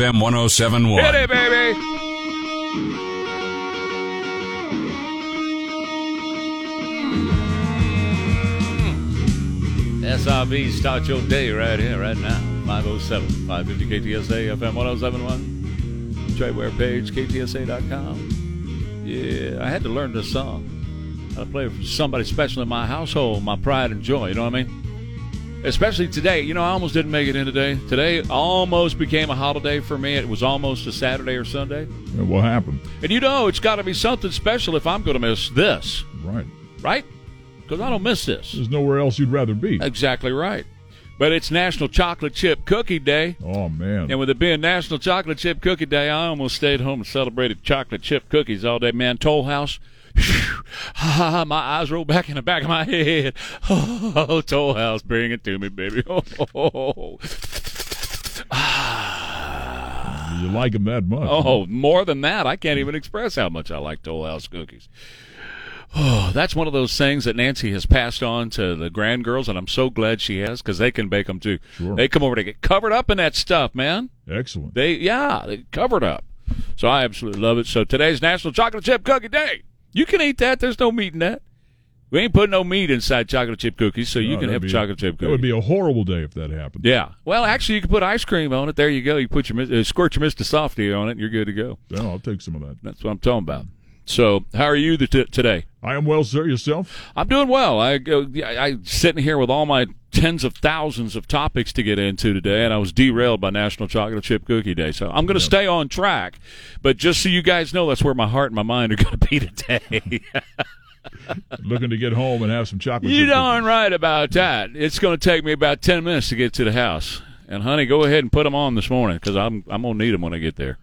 FM 1071. Hit it, baby. SRV, start your day right here, right now. 507 550 KTSA, FM 1071. Trey Ware page, KTSA.com. Yeah, I had to learn this song. I play it for somebody special in my household, my pride and joy, you know what I mean? Especially today. You know, I almost didn't make it in today. Today almost became a holiday for me. It was almost a Saturday or Sunday. And what happened? And you know, it's got to be something special if I'm going to miss this, Right. right? Because I don't miss this. There's nowhere else you'd rather be. Exactly right. But it's National Chocolate Chip Cookie Day. Oh man. And with it being National Chocolate Chip Cookie Day, I almost stayed home and celebrated chocolate chip cookies all day. Man, Toll House. my eyes roll back in the back of my head. Oh, Toll House, bring it to me, baby. Oh, You like them that much? oh, more than that, I can't even express how much I like Toll House cookies. Oh, that's one of those things that Nancy has passed on to the grand girls, and I'm so glad she has because they can bake them too. Sure. They come over to get covered up in that stuff, man. Excellent. They yeah, they covered up. So I absolutely love it. So today's National Chocolate Chip Cookie Day. You can eat that. There's no meat in that. We ain't putting no meat inside chocolate chip cookies, so you can have be- chocolate chip cookies. That would be a horrible day if that happened. yeah. Well, actually, you can put ice cream on it. There you go. You put your uh, squirt your Mr. Softy on it, and you're good to go. Yeah, I'll take some of that. That's what I'm talking about. So, how are you the t- today? I am well, sir. Yourself? I'm doing well. I go. I, I'm sitting here with all my tens of thousands of topics to get into today, and I was derailed by National Chocolate Chip Cookie Day. So I'm going to stay on track. But just so you guys know, that's where my heart and my mind are going to be today. Looking to get home and have some chocolate. you chip darn right about that. It's going to take me about ten minutes to get to the house. And honey, go ahead and put them on this morning because I'm I'm gonna need them when I get there.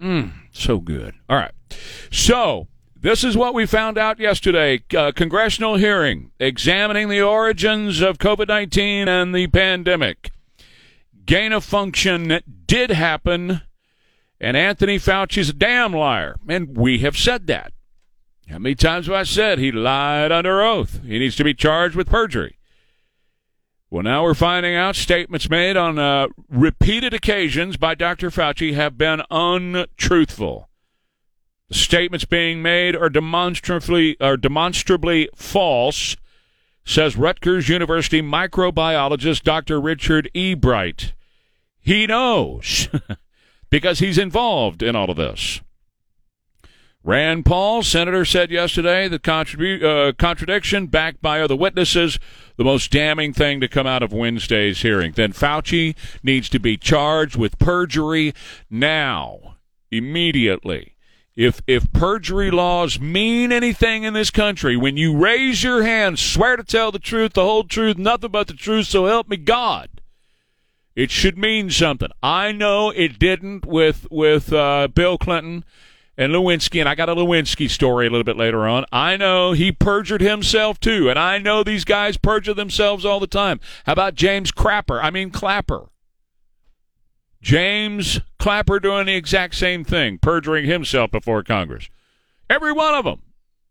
Mm, so good. All right. So this is what we found out yesterday. Uh, congressional hearing examining the origins of COVID nineteen and the pandemic. Gain of function did happen, and Anthony Fauci's a damn liar, and we have said that. How many times have I said he lied under oath? He needs to be charged with perjury. Well, now we're finding out statements made on uh, repeated occasions by Dr. Fauci have been untruthful. The statements being made are demonstrably are demonstrably false, says Rutgers University microbiologist Dr. Richard E. Bright. He knows because he's involved in all of this. Rand Paul, senator, said yesterday that contribu- uh, contradiction backed by other witnesses, the most damning thing to come out of Wednesday's hearing. Then Fauci needs to be charged with perjury now, immediately. If if perjury laws mean anything in this country, when you raise your hand, swear to tell the truth, the whole truth, nothing but the truth, so help me God. It should mean something. I know it didn't with with uh, Bill Clinton and Lewinsky, and I got a Lewinsky story a little bit later on. I know he perjured himself too, and I know these guys perjure themselves all the time. How about James Crapper? I mean Clapper. James Clapper doing the exact same thing, perjuring himself before Congress. Every one of them.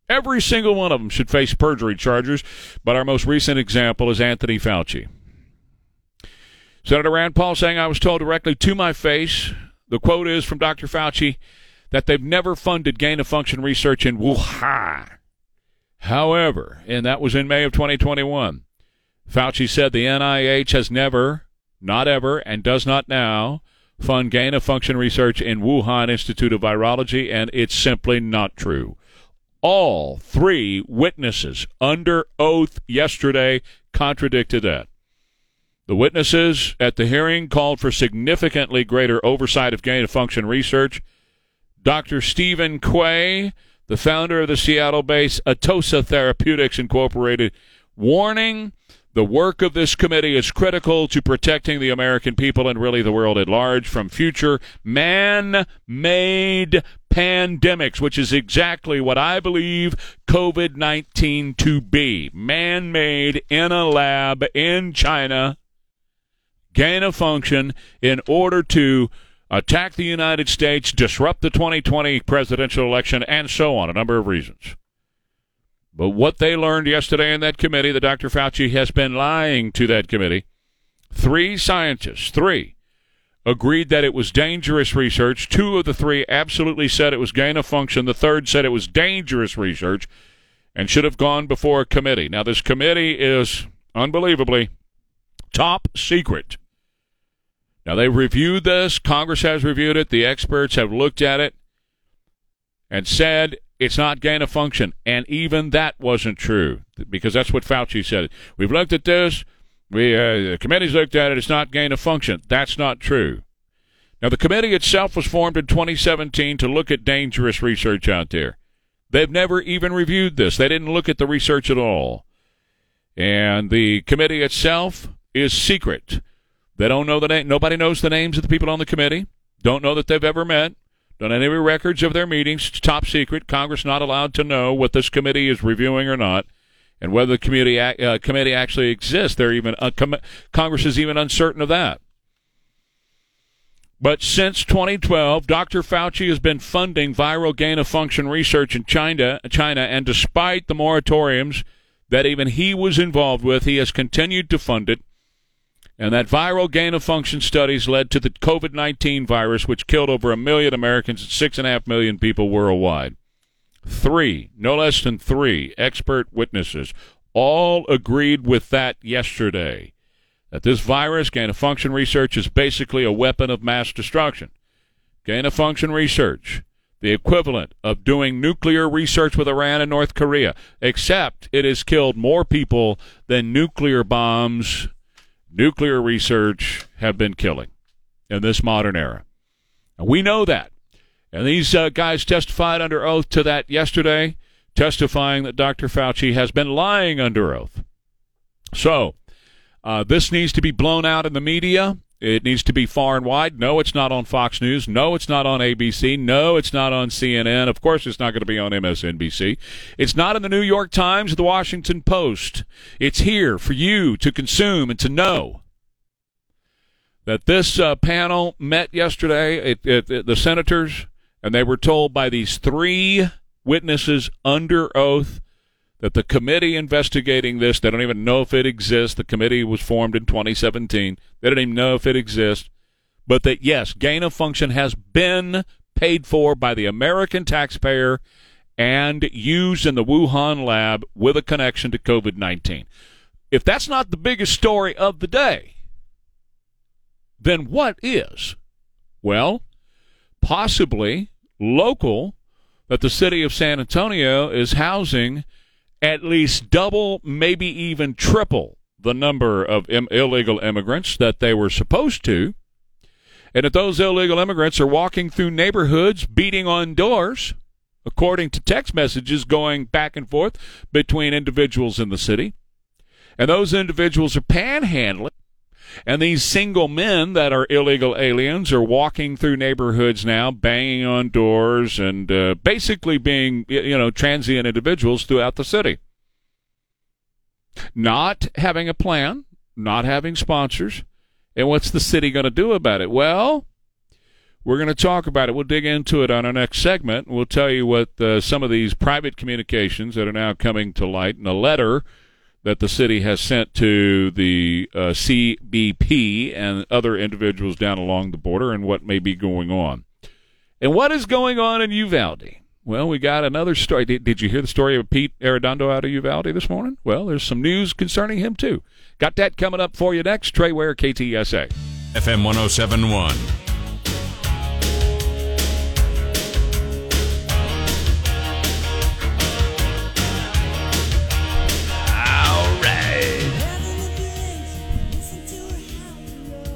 Every single one of them should face perjury charges, but our most recent example is Anthony Fauci. Senator Rand Paul saying, I was told directly to my face, the quote is from Dr. Fauci, that they've never funded gain of function research in Wuhan. However, and that was in May of 2021, Fauci said the NIH has never, not ever, and does not now fund gain of function research in Wuhan Institute of Virology, and it's simply not true. All three witnesses under oath yesterday contradicted that. The witnesses at the hearing called for significantly greater oversight of gain of function research. Dr. Stephen Quay, the founder of the Seattle based Atossa Therapeutics Incorporated, warning The work of this committee is critical to protecting the American people and really the world at large from future man made pandemics, which is exactly what I believe COVID 19 to be. Man made in a lab in China, gain of function in order to attack the United States, disrupt the 2020 presidential election, and so on. A number of reasons. But what they learned yesterday in that committee, that Dr. Fauci has been lying to that committee. Three scientists, three, agreed that it was dangerous research. Two of the three absolutely said it was gain of function. The third said it was dangerous research and should have gone before a committee. Now, this committee is unbelievably top secret. Now, they've reviewed this. Congress has reviewed it. The experts have looked at it and said it's not gain of function. And even that wasn't true because that's what Fauci said. We've looked at this. We uh, the committee's looked at it. It's not gain of function. That's not true. Now the committee itself was formed in 2017 to look at dangerous research out there. They've never even reviewed this. They didn't look at the research at all. And the committee itself is secret. They don't know the name. Nobody knows the names of the people on the committee. Don't know that they've ever met. Don't any records of their meetings. It's top secret. Congress not allowed to know what this committee is reviewing or not, and whether the committee uh, committee actually exists. They're even uh, com- Congress is even uncertain of that. But since 2012, Dr. Fauci has been funding viral gain of function research in China, China, and despite the moratoriums that even he was involved with, he has continued to fund it. And that viral gain of function studies led to the COVID 19 virus, which killed over a million Americans and six and a half million people worldwide. Three, no less than three, expert witnesses all agreed with that yesterday that this virus, gain of function research, is basically a weapon of mass destruction. Gain of function research, the equivalent of doing nuclear research with Iran and North Korea, except it has killed more people than nuclear bombs nuclear research have been killing in this modern era. And we know that. And these uh, guys testified under oath to that yesterday, testifying that Dr. Fauci has been lying under oath. So, uh, this needs to be blown out in the media. It needs to be far and wide. No, it's not on Fox News. No, it's not on ABC. No, it's not on CNN. Of course, it's not going to be on MSNBC. It's not in the New York Times or the Washington Post. It's here for you to consume and to know that this uh, panel met yesterday, it, it, it, the senators, and they were told by these three witnesses under oath that the committee investigating this, they don't even know if it exists. The committee was formed in 2017. They don't even know if it exists. But that, yes, gain of function has been paid for by the American taxpayer and used in the Wuhan lab with a connection to COVID 19. If that's not the biggest story of the day, then what is? Well, possibly local that the city of San Antonio is housing at least double, maybe even triple the number of Im- illegal immigrants that they were supposed to. And if those illegal immigrants are walking through neighborhoods, beating on doors, according to text messages going back and forth between individuals in the city. And those individuals are panhandling and these single men that are illegal aliens are walking through neighborhoods now, banging on doors and uh, basically being, you know, transient individuals throughout the city. Not having a plan, not having sponsors. And what's the city going to do about it? Well, we're going to talk about it. We'll dig into it on our next segment. We'll tell you what uh, some of these private communications that are now coming to light in a letter that the city has sent to the uh, CBP and other individuals down along the border and what may be going on. And what is going on in Uvalde? Well, we got another story. Did, did you hear the story of Pete Arredondo out of Uvalde this morning? Well, there's some news concerning him, too. Got that coming up for you next. Trey Ware, KTSA. FM 1071.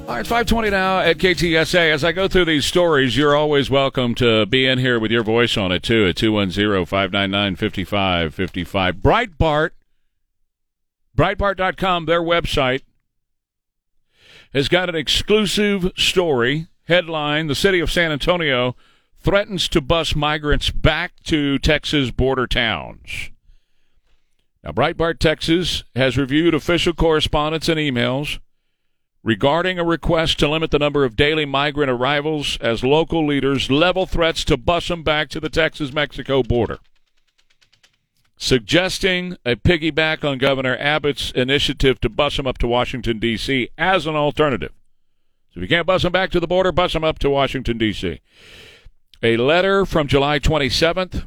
All right, 520 now at KTSA. As I go through these stories, you're always welcome to be in here with your voice on it, too, at 210 599 5555. Breitbart. Breitbart.com, their website, has got an exclusive story headline The city of San Antonio threatens to bus migrants back to Texas border towns. Now, Breitbart Texas has reviewed official correspondence and emails regarding a request to limit the number of daily migrant arrivals as local leaders level threats to bus them back to the Texas Mexico border. Suggesting a piggyback on Governor Abbott's initiative to bus them up to Washington, D.C. as an alternative. So if you can't bus them back to the border, bus them up to Washington, D.C. A letter from July 27th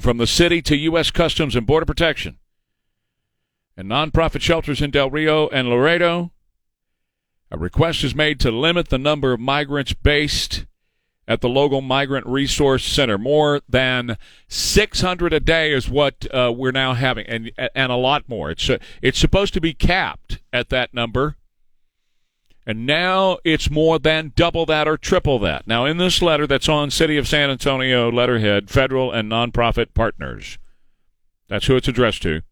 from the city to U.S. Customs and Border Protection and nonprofit shelters in Del Rio and Laredo. A request is made to limit the number of migrants based at the local migrant resource center. More than 600 a day is what uh, we're now having, and and a lot more. It's uh, it's supposed to be capped at that number, and now it's more than double that or triple that. Now, in this letter that's on City of San Antonio letterhead, federal and nonprofit partners. That's who it's addressed to.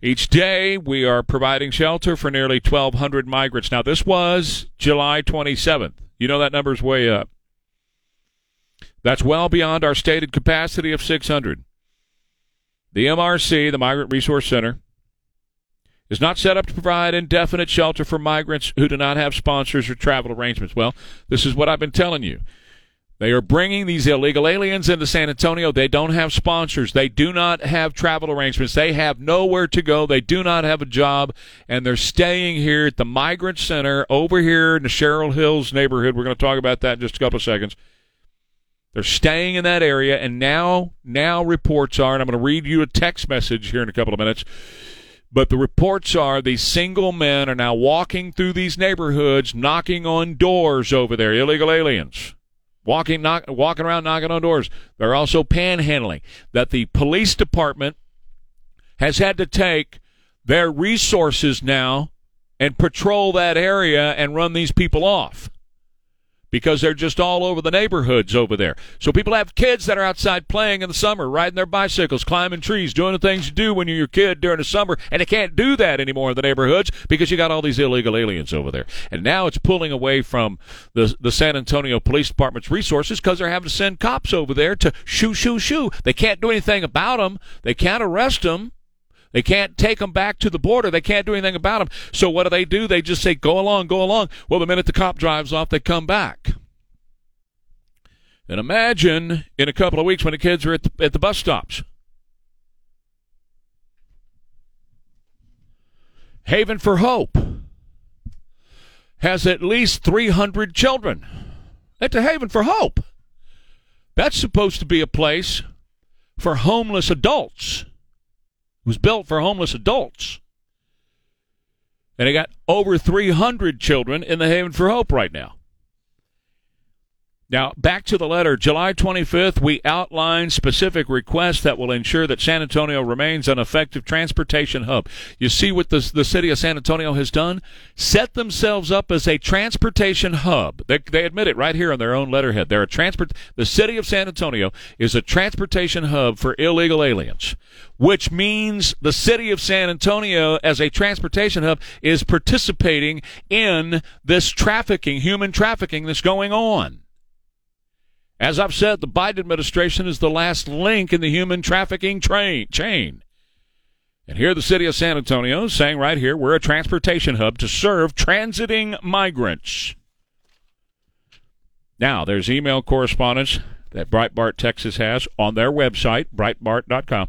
Each day, we are providing shelter for nearly 1,200 migrants. Now, this was July 27th. You know that number's way up. That's well beyond our stated capacity of 600. The MRC, the Migrant Resource Center, is not set up to provide indefinite shelter for migrants who do not have sponsors or travel arrangements. Well, this is what I've been telling you. They are bringing these illegal aliens into San Antonio. They don't have sponsors. They do not have travel arrangements. They have nowhere to go. They do not have a job. And they're staying here at the Migrant Center over here in the Shearer Hills neighborhood. We're going to talk about that in just a couple of seconds. They're staying in that area. And now, now reports are, and I'm going to read you a text message here in a couple of minutes. But the reports are these single men are now walking through these neighborhoods, knocking on doors over there, illegal aliens walking knock, walking around knocking on doors. They're also panhandling. That the police department has had to take their resources now and patrol that area and run these people off because they're just all over the neighborhoods over there. So people have kids that are outside playing in the summer, riding their bicycles, climbing trees, doing the things you do when you're a kid during the summer, and they can't do that anymore in the neighborhoods because you got all these illegal aliens over there. And now it's pulling away from the the San Antonio Police Department's resources because they're having to send cops over there to shoo shoo shoo. They can't do anything about them. They can't arrest them. They can't take them back to the border. They can't do anything about them. So what do they do? They just say, go along, go along. Well, the minute the cop drives off, they come back. And imagine in a couple of weeks when the kids are at the, at the bus stops. Haven for Hope has at least 300 children. At the Haven for Hope. That's supposed to be a place for homeless adults was built for homeless adults. And they got over 300 children in the Haven for Hope right now. Now, back to the letter. July 25th, we outline specific requests that will ensure that San Antonio remains an effective transportation hub. You see what the, the city of San Antonio has done? Set themselves up as a transportation hub. They, they admit it right here on their own letterhead. They're a transport, the city of San Antonio is a transportation hub for illegal aliens, which means the city of San Antonio as a transportation hub is participating in this trafficking, human trafficking that's going on. As I've said, the Biden administration is the last link in the human trafficking train, chain. And here, the city of San Antonio is saying right here, we're a transportation hub to serve transiting migrants. Now, there's email correspondence that Breitbart Texas has on their website, Breitbart.com,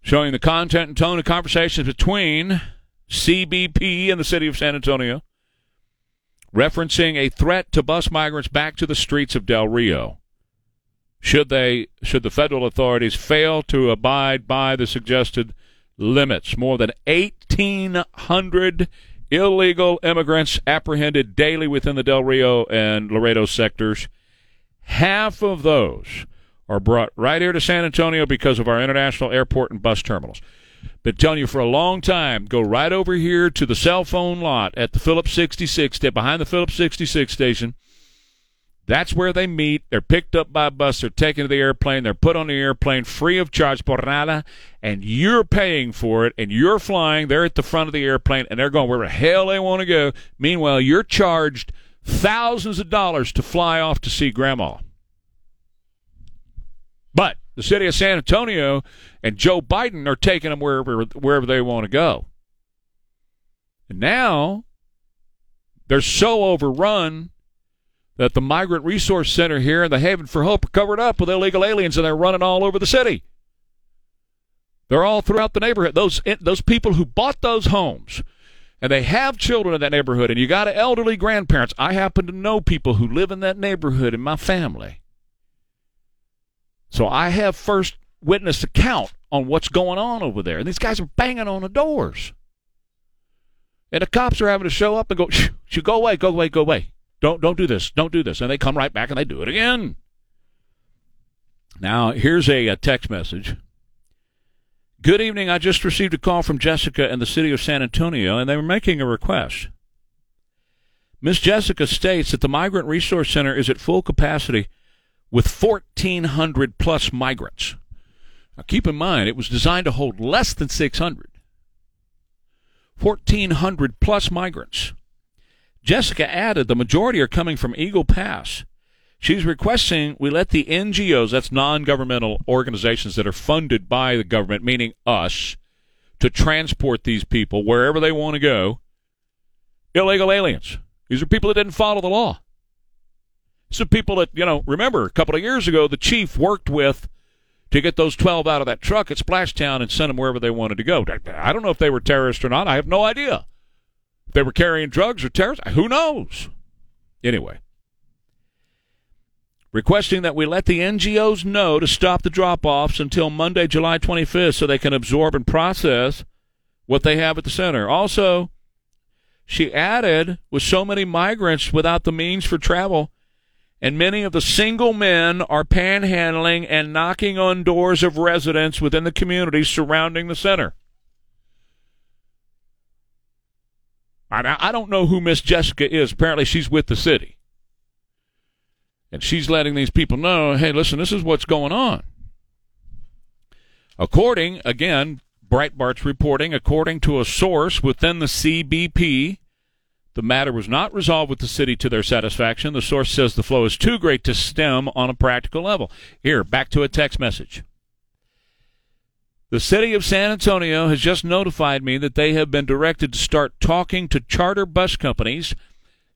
showing the content and tone of conversations between CBP and the city of San Antonio referencing a threat to bus migrants back to the streets of Del Rio. Should they should the federal authorities fail to abide by the suggested limits, more than 1800 illegal immigrants apprehended daily within the Del Rio and Laredo sectors. Half of those are brought right here to San Antonio because of our international airport and bus terminals. Been telling you for a long time, go right over here to the cell phone lot at the Phillips 66, behind the Phillips 66 station. That's where they meet. They're picked up by bus. They're taken to the airplane. They're put on the airplane free of charge, por nada, and you're paying for it, and you're flying. They're at the front of the airplane, and they're going where the hell they want to go. Meanwhile, you're charged thousands of dollars to fly off to see grandma. The city of San Antonio and Joe Biden are taking them wherever wherever they want to go. And now they're so overrun that the Migrant Resource Center here and the Haven for Hope are covered up with illegal aliens and they're running all over the city. They're all throughout the neighborhood. Those those people who bought those homes and they have children in that neighborhood and you got elderly grandparents. I happen to know people who live in that neighborhood in my family. So I have first witness account on what's going on over there. And these guys are banging on the doors. And the cops are having to show up and go, shh, go away, go away, go away. Don't don't do this. Don't do this. And they come right back and they do it again. Now, here's a, a text message. Good evening. I just received a call from Jessica in the city of San Antonio, and they were making a request. Miss Jessica states that the Migrant Resource Center is at full capacity with 1,400 plus migrants. Now, keep in mind, it was designed to hold less than 600. 1,400 plus migrants. Jessica added the majority are coming from Eagle Pass. She's requesting we let the NGOs, that's non governmental organizations that are funded by the government, meaning us, to transport these people wherever they want to go, illegal aliens. These are people that didn't follow the law. Are people that, you know, remember a couple of years ago, the chief worked with to get those 12 out of that truck at Splashtown and send them wherever they wanted to go. I don't know if they were terrorists or not. I have no idea. If they were carrying drugs or terrorists, who knows? Anyway, requesting that we let the NGOs know to stop the drop offs until Monday, July 25th, so they can absorb and process what they have at the center. Also, she added, with so many migrants without the means for travel, and many of the single men are panhandling and knocking on doors of residents within the communities surrounding the center. I, I don't know who Miss Jessica is. Apparently, she's with the city. And she's letting these people know hey, listen, this is what's going on. According, again, Breitbart's reporting, according to a source within the CBP, the matter was not resolved with the city to their satisfaction. The source says the flow is too great to stem on a practical level. Here, back to a text message. The city of San Antonio has just notified me that they have been directed to start talking to charter bus companies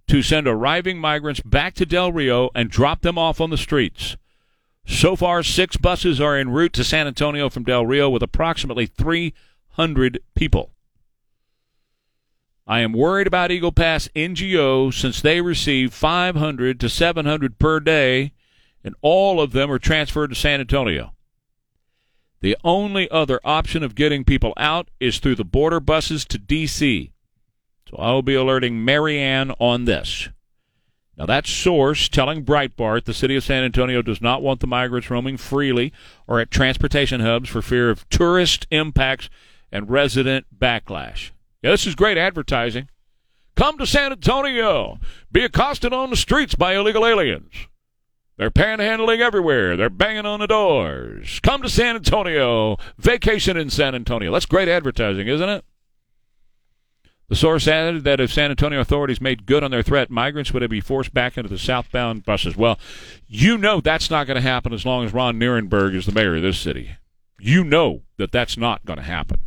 to send arriving migrants back to Del Rio and drop them off on the streets. So far, six buses are en route to San Antonio from Del Rio with approximately 300 people. I am worried about Eagle Pass NGO since they receive 500 to 700 per day, and all of them are transferred to San Antonio. The only other option of getting people out is through the border buses to D.C. So I will be alerting Marianne on this. Now, that source telling Breitbart the city of San Antonio does not want the migrants roaming freely or at transportation hubs for fear of tourist impacts and resident backlash. Yeah, this is great advertising. Come to San Antonio. Be accosted on the streets by illegal aliens. They're panhandling everywhere. They're banging on the doors. Come to San Antonio. Vacation in San Antonio. That's great advertising, isn't it? The source added that if San Antonio authorities made good on their threat, migrants would be forced back into the southbound buses. Well, you know that's not going to happen as long as Ron Nirenberg is the mayor of this city. You know that that's not going to happen.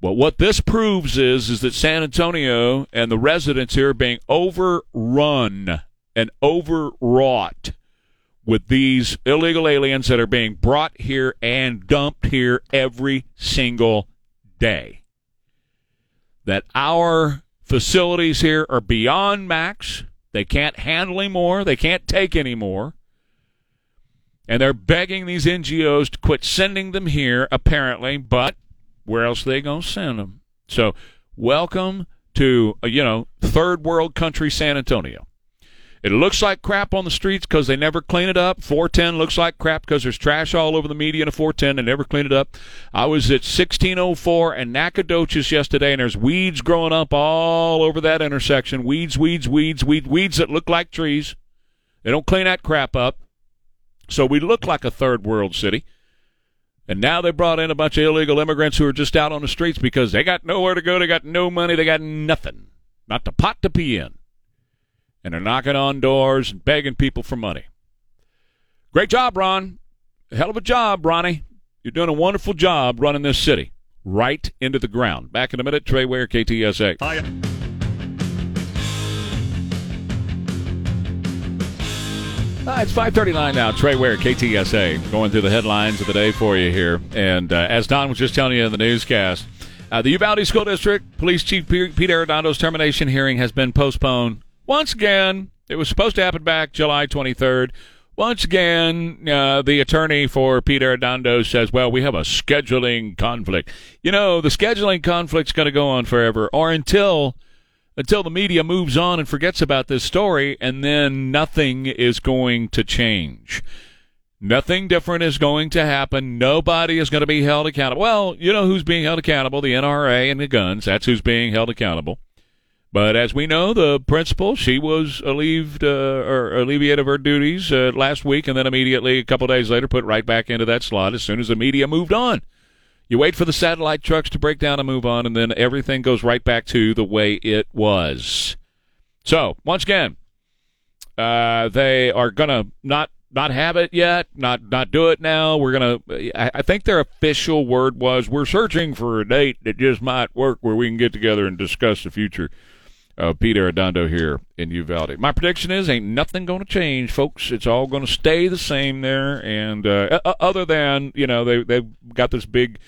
But what this proves is is that San Antonio and the residents here are being overrun and overwrought with these illegal aliens that are being brought here and dumped here every single day. That our facilities here are beyond max. They can't handle anymore. They can't take anymore. And they're begging these NGOs to quit sending them here, apparently, but where else they going to send them? So, welcome to, uh, you know, third world country San Antonio. It looks like crap on the streets because they never clean it up. 410 looks like crap because there's trash all over the median of 410. They never clean it up. I was at 1604 and Nacogdoches yesterday, and there's weeds growing up all over that intersection. Weeds, weeds, weeds, weeds, weeds that look like trees. They don't clean that crap up. So we look like a third world city. And now they brought in a bunch of illegal immigrants who are just out on the streets because they got nowhere to go, they got no money, they got nothing. Not the pot to pee in. And they're knocking on doors and begging people for money. Great job, Ron. Hell of a job, Ronnie. You're doing a wonderful job running this city right into the ground. Back in a minute, Trey Ware, KTSA. Uh, it's 539 now. Trey Ware, KTSA, going through the headlines of the day for you here. And uh, as Don was just telling you in the newscast, uh, the Uvalde School District Police Chief Pete Arredondo's termination hearing has been postponed once again. It was supposed to happen back July 23rd. Once again, uh, the attorney for Pete Arredondo says, well, we have a scheduling conflict. You know, the scheduling conflict's going to go on forever or until until the media moves on and forgets about this story, and then nothing is going to change. Nothing different is going to happen. Nobody is going to be held accountable. Well, you know who's being held accountable? The NRA and the guns. That's who's being held accountable. But as we know, the principal, she was alleviated, uh, or alleviated of her duties uh, last week, and then immediately, a couple days later, put right back into that slot as soon as the media moved on. You wait for the satellite trucks to break down and move on, and then everything goes right back to the way it was. So, once again, uh, they are going to not not have it yet, not not do it now. We're gonna. I think their official word was we're searching for a date that just might work where we can get together and discuss the future uh, Pete Arredondo here in Uvalde. My prediction is ain't nothing going to change, folks. It's all going to stay the same there. And uh, other than you know they they've got this big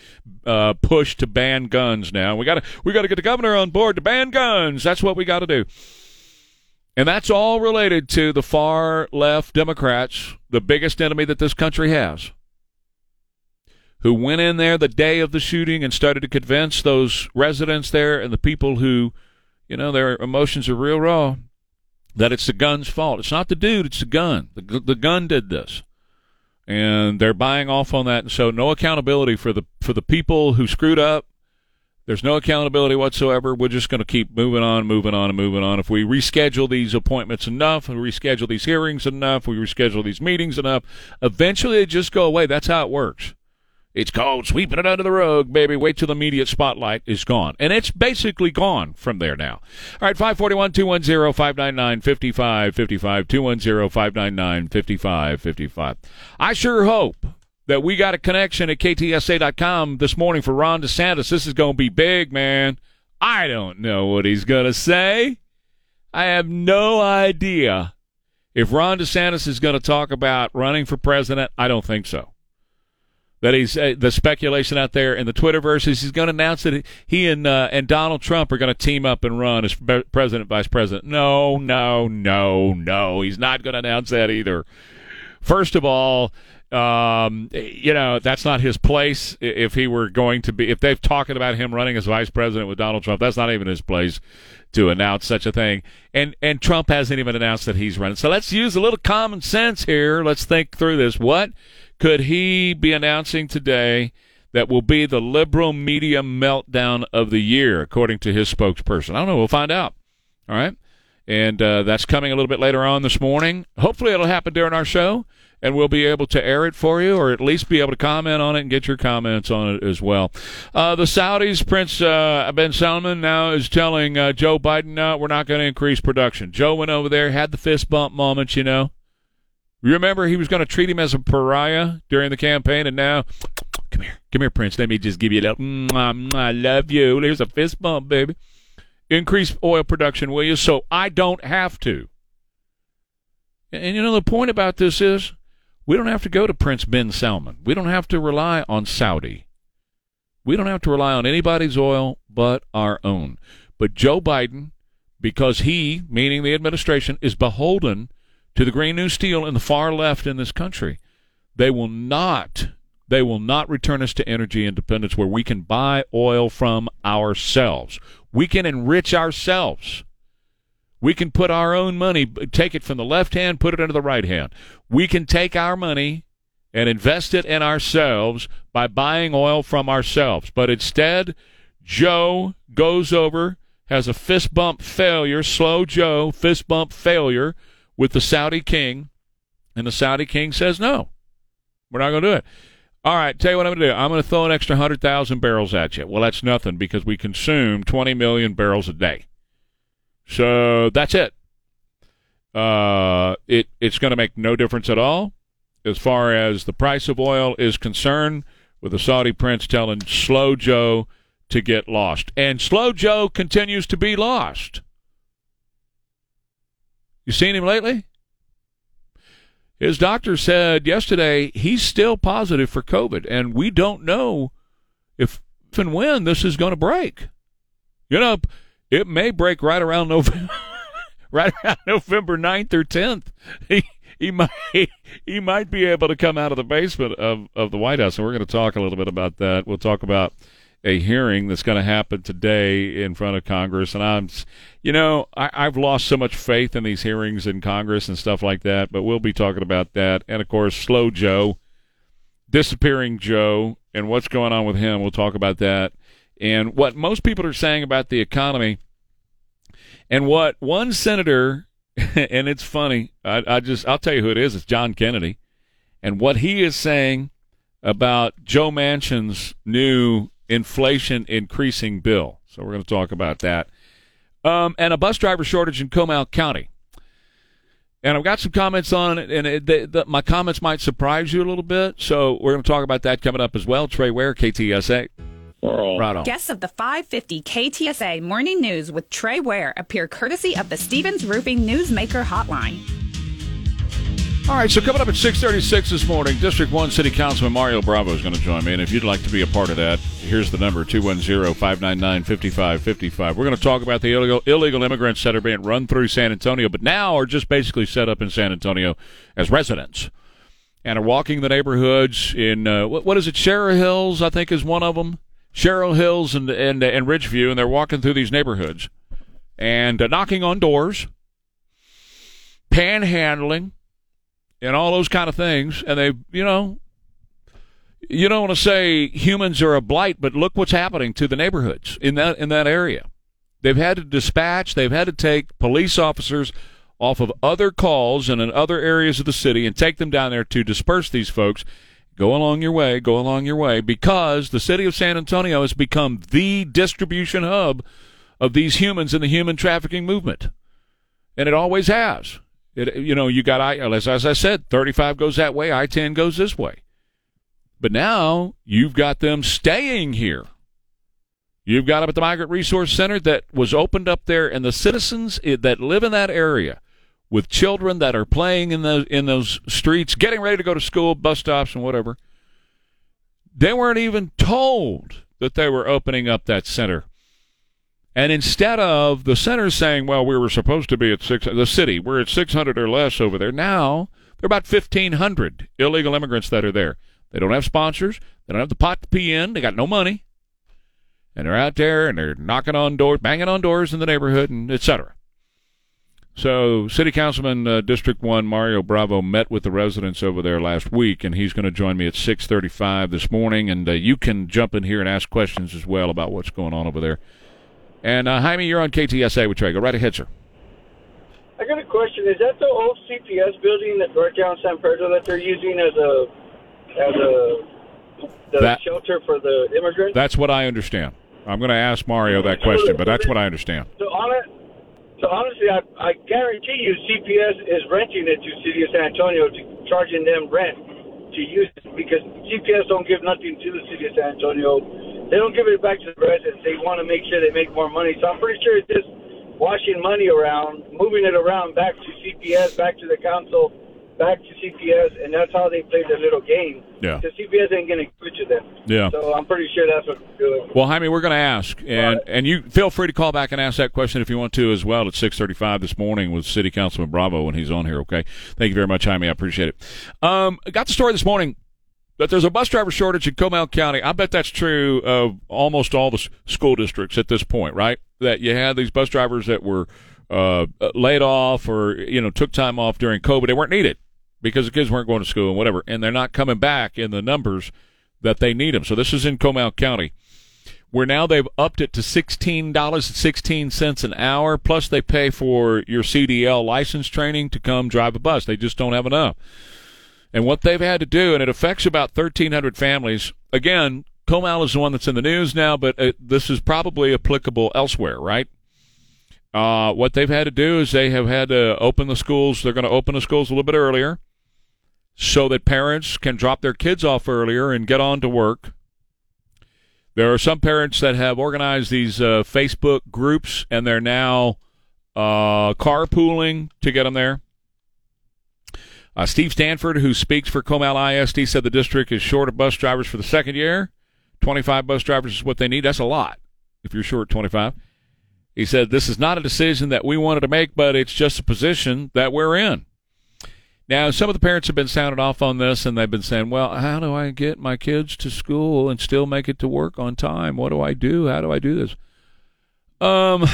uh, push to ban guns now. We got to we got to get the governor on board to ban guns. That's what we got to do. And that's all related to the far left Democrats, the biggest enemy that this country has, who went in there the day of the shooting and started to convince those residents there and the people who you know, their emotions are real raw, that it's the gun's fault. It's not the dude, it's the gun. The, the gun did this. And they're buying off on that. And so no accountability for the for the people who screwed up. There's no accountability whatsoever. We're just going to keep moving on, moving on, and moving on. If we reschedule these appointments enough, we reschedule these hearings enough, we reschedule these meetings enough, eventually they just go away. That's how it works. It's called sweeping it under the rug, baby. Wait till the immediate spotlight is gone. And it's basically gone from there now. All right, 541 210 599 5555. 210 599 5555. I sure hope that we got a connection at KTSA.com this morning for Ron DeSantis. This is going to be big, man. I don't know what he's going to say. I have no idea. If Ron DeSantis is going to talk about running for president, I don't think so that he's uh, the speculation out there in the Twitterverse is he's going to announce that he and uh, and Donald Trump are going to team up and run as president, vice president. No, no, no, no. He's not going to announce that either. First of all, um, you know that's not his place. If he were going to be, if they've talking about him running as vice president with Donald Trump, that's not even his place to announce such a thing. And and Trump hasn't even announced that he's running. So let's use a little common sense here. Let's think through this. What could he be announcing today that will be the liberal media meltdown of the year, according to his spokesperson? I don't know. We'll find out. All right. And uh, that's coming a little bit later on this morning. Hopefully, it'll happen during our show, and we'll be able to air it for you, or at least be able to comment on it and get your comments on it as well. Uh, the Saudis, Prince uh, bin Salman, now is telling uh, Joe Biden, we're not going to increase production. Joe went over there, had the fist bump moment, you know. Remember, he was going to treat him as a pariah during the campaign, and now, come here, come here, Prince. Let me just give you a little, I love you. There's a fist bump, baby. Increase oil production, will you? So I don't have to. And you know, the point about this is we don't have to go to Prince bin Salman. We don't have to rely on Saudi. We don't have to rely on anybody's oil but our own. But Joe Biden, because he, meaning the administration, is beholden to the Green New Deal and the far left in this country. They will not they will not return us to energy independence where we can buy oil from ourselves. We can enrich ourselves. We can put our own money, take it from the left hand, put it into the right hand. We can take our money and invest it in ourselves by buying oil from ourselves. But instead, Joe goes over, has a fist bump failure, slow Joe, fist bump failure with the Saudi king, and the Saudi king says no, we're not going to do it. All right, tell you what I'm going to do. I'm going to throw an extra 100,000 barrels at you. Well, that's nothing because we consume 20 million barrels a day. So that's it. Uh, it it's going to make no difference at all as far as the price of oil is concerned. With the Saudi prince telling Slow Joe to get lost, and Slow Joe continues to be lost. You seen him lately? His doctor said yesterday he's still positive for COVID, and we don't know if, and when this is going to break. You know, it may break right around November, right around November 9th or 10th. He, he might he might be able to come out of the basement of, of the White House, and we're going to talk a little bit about that. We'll talk about a hearing that's going to happen today in front of Congress. And I'm, you know, I, I've lost so much faith in these hearings in Congress and stuff like that. But we'll be talking about that, and of course, Slow Joe, disappearing Joe, and what's going on with him. We'll talk about that, and what most people are saying about the economy, and what one senator. and it's funny. I, I just I'll tell you who it is. It's John Kennedy, and what he is saying about Joe Manchin's new inflation increasing bill. So we're going to talk about that. Um, and a bus driver shortage in Comal County. And I've got some comments on it, and it, the, the, my comments might surprise you a little bit. So we're going to talk about that coming up as well. Trey Ware, KTSA. Right on. Guests of the 550 KTSA Morning News with Trey Ware appear courtesy of the Stevens Roofing Newsmaker Hotline. All right, so coming up at 6:36 this morning, District 1 City Councilman Mario Bravo is going to join me, and if you'd like to be a part of that, here's the number 210-599-5555. We're going to talk about the illegal illegal immigrants that are being run through San Antonio, but now are just basically set up in San Antonio as residents and are walking the neighborhoods in uh, what, what is it? Shearer Hills, I think, is one of them. Shearer Hills and and and Ridgeview, and they're walking through these neighborhoods and uh, knocking on doors, panhandling and all those kind of things. And they, you know, you don't want to say humans are a blight, but look what's happening to the neighborhoods in that in that area. They've had to dispatch, they've had to take police officers off of other calls and in other areas of the city and take them down there to disperse these folks. Go along your way, go along your way, because the city of San Antonio has become the distribution hub of these humans in the human trafficking movement. And it always has. It, you know, you got I as as I said, 35 goes that way, I-10 goes this way. But now you've got them staying here. You've got them at the Migrant Resource Center that was opened up there, and the citizens that live in that area with children that are playing in those in those streets, getting ready to go to school, bus stops, and whatever. They weren't even told that they were opening up that center and instead of the center saying, well, we were supposed to be at six, the city, we're at 600 or less over there. Now, there are about 1,500 illegal immigrants that are there. They don't have sponsors. They don't have the pot to pee in. They got no money. And they're out there and they're knocking on doors, banging on doors in the neighborhood, and etc. So, City Councilman uh, District One Mario Bravo met with the residents over there last week, and he's going to join me at 6:35 this morning. And uh, you can jump in here and ask questions as well about what's going on over there. And uh, Jaime, you're on KTSA with Trey. Go right ahead, sir. I got a question. Is that the old CPS building that right down San Pedro that they're using as a as a the That- shelter for the immigrants? That's what I understand. I'm going to ask Mario that question, but that's what I understand. so on it. So honestly, I, I guarantee you, CPS is renting it to City of San Antonio, to charging them rent to use it because CPS don't give nothing to the City of San Antonio. They don't give it back to the residents. They want to make sure they make more money. So I'm pretty sure it's just washing money around, moving it around back to CPS, back to the council, back to CPS, and that's how they play their little game. Yeah. Because CPS ain't going to give it to them. Yeah. So I'm pretty sure that's what they're doing. Well, Jaime, we're going to ask, and Right. and you feel free to call back and ask that question if you want to as well at 6:35 this morning with City Councilman Bravo when he's on here. Okay, thank you very much, Jaime. I appreciate it. Um, I got the story this morning that there's a bus driver shortage in Comal County. I bet that's true of almost all the school districts at this point, right? That you had these bus drivers that were uh, laid off or you know took time off during COVID. They weren't needed because the kids weren't going to school and whatever, and they're not coming back in the numbers that they need them. So this is in Comal County. where now they've upped it to sixteen dollars and sixteen cents an hour. Plus, they pay for your CDL license training to come drive a bus. They just don't have enough. And what they've had to do, and it affects about thirteen hundred families. Again, Comal is the one that's in the news now, but uh, this is probably applicable elsewhere, right? Uh, what they've had to do is they have had to open the schools. They're going to open the schools a little bit earlier so that parents can drop their kids off earlier and get on to work. There are some parents that have organized these uh, Facebook groups and they're now uh, carpooling to get them there. Uh, Steve Stanford, who speaks for Comal ISD, said the district is short of bus drivers for the second year. 25 bus drivers is what they need. That's a lot if you're short 25. He said, This is not a decision that we wanted to make, but it's just a position that we're in. Now, some of the parents have been sounded off on this, and they've been saying, Well, how do I get my kids to school and still make it to work on time? What do I do? How do I do this? Um,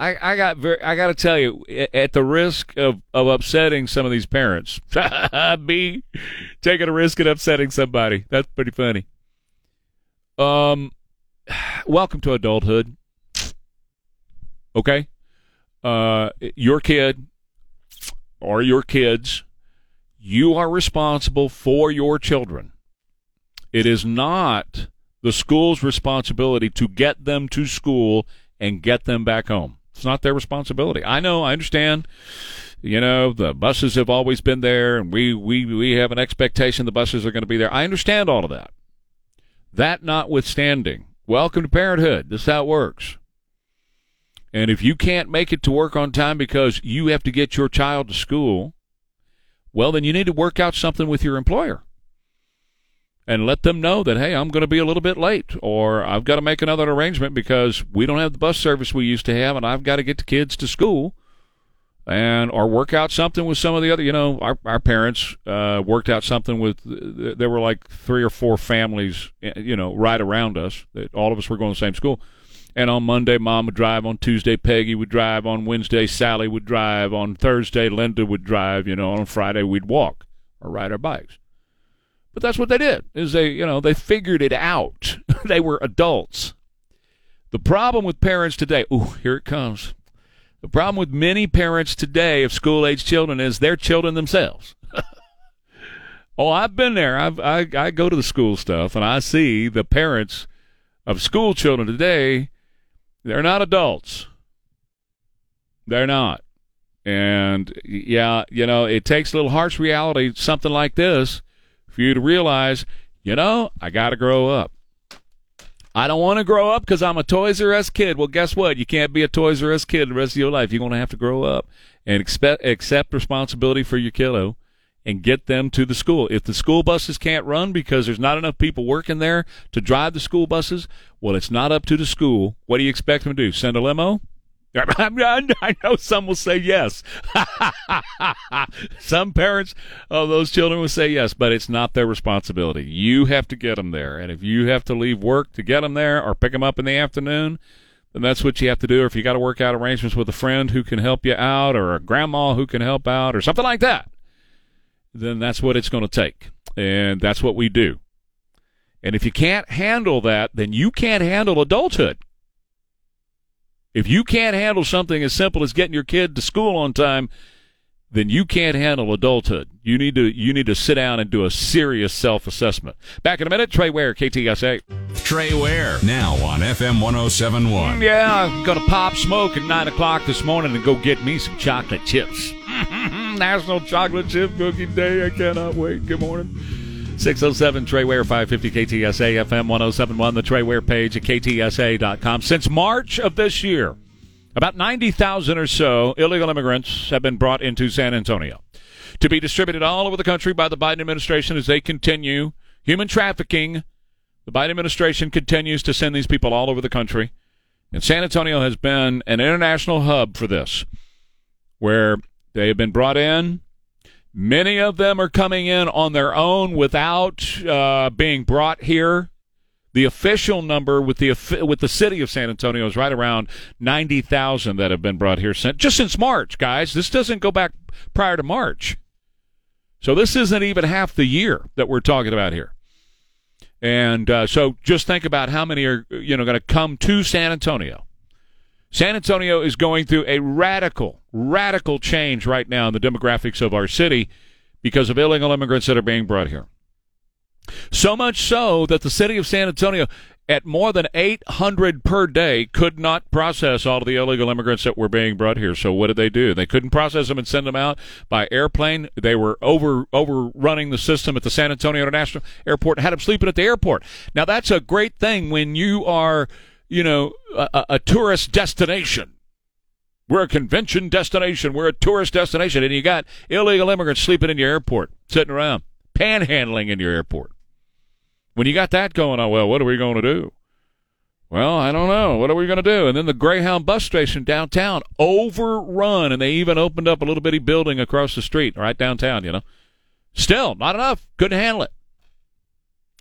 I, I got very, I got to tell you, at the risk of, of upsetting some of these parents, be taking a risk at upsetting somebody. That's pretty funny. Um, welcome to adulthood. Okay, uh, your kid or your kids, you are responsible for your children. It is not the school's responsibility to get them to school and get them back home. It's not their responsibility. I know, I understand. You know, the buses have always been there, and we, we, we have an expectation the buses are going to be there. I understand all of that. That notwithstanding, welcome to parenthood. This is how it works. And if you can't make it to work on time because you have to get your child to school, well, then you need to work out something with your employer and let them know that, hey, I'm going to be a little bit late or I've got to make another arrangement because we don't have the bus service we used to have and I've got to get the kids to school and or work out something with some of the other you know our, our parents uh, worked out something with there were like three or four families you know right around us that all of us were going to the same school and on monday mom would drive on tuesday peggy would drive on wednesday sally would drive on thursday linda would drive you know on friday we'd walk or ride our bikes but that's what they did is they you know they figured it out they were adults the problem with parents today ooh here it comes the problem with many parents today of school age children is they're children themselves. oh, I've been there. I've, I I go to the school stuff and I see the parents of school children today. They're not adults. They're not. And yeah, you know, it takes a little harsh reality, something like this, for you to realize, you know, I got to grow up. I don't want to grow up because I'm a Toys R Us kid. Well, guess what? You can't be a Toys R Us kid the rest of your life. You're going to have to grow up and expect, accept responsibility for your kiddo and get them to the school. If the school buses can't run because there's not enough people working there to drive the school buses, well, it's not up to the school. What do you expect them to do? Send a limo? I know some will say yes. some parents of those children will say yes, but it's not their responsibility. You have to get them there. And if you have to leave work to get them there or pick them up in the afternoon, then that's what you have to do. Or if you got to work out arrangements with a friend who can help you out or a grandma who can help out or something like that, then that's what it's going to take. And that's what we do. And if you can't handle that, then you can't handle adulthood. If you can't handle something as simple as getting your kid to school on time, then you can't handle adulthood. You need to you need to sit down and do a serious self-assessment. Back in a minute, Trey Ware, KTSA. Trey Ware, now on FM 1071. Yeah, I'm to pop smoke at 9 o'clock this morning and go get me some chocolate chips. National Chocolate Chip Cookie Day. I cannot wait. Good morning. 607 Trey Ware 550 KTSA FM 1071, the Trey Ware page at KTSA.com. Since March of this year, about 90,000 or so illegal immigrants have been brought into San Antonio to be distributed all over the country by the Biden administration as they continue human trafficking. The Biden administration continues to send these people all over the country. And San Antonio has been an international hub for this, where they have been brought in Many of them are coming in on their own without uh, being brought here. The official number with the with the city of San Antonio is right around ninety thousand that have been brought here since just since March, guys. This doesn't go back prior to March, so this isn't even half the year that we're talking about here. And uh, so just think about how many are you know going to come to San Antonio. San Antonio is going through a radical, radical change right now in the demographics of our city because of illegal immigrants that are being brought here. So much so that the city of San Antonio, at more than 800 per day, could not process all of the illegal immigrants that were being brought here. So what did they do? They couldn't process them and send them out by airplane. They were over overrunning the system at the San Antonio International Airport and had them sleeping at the airport. Now that's a great thing when you are, you know, a, a tourist destination. We're a convention destination. We're a tourist destination, and you got illegal immigrants sleeping in your airport, sitting around, panhandling in your airport. When you got that going on, well, what are we going to do? Well, I don't know. What are we going to do? And then the Greyhound bus station downtown overrun, and they even opened up a little bitty building across the street, right downtown, you know. Still, not enough. Couldn't handle it.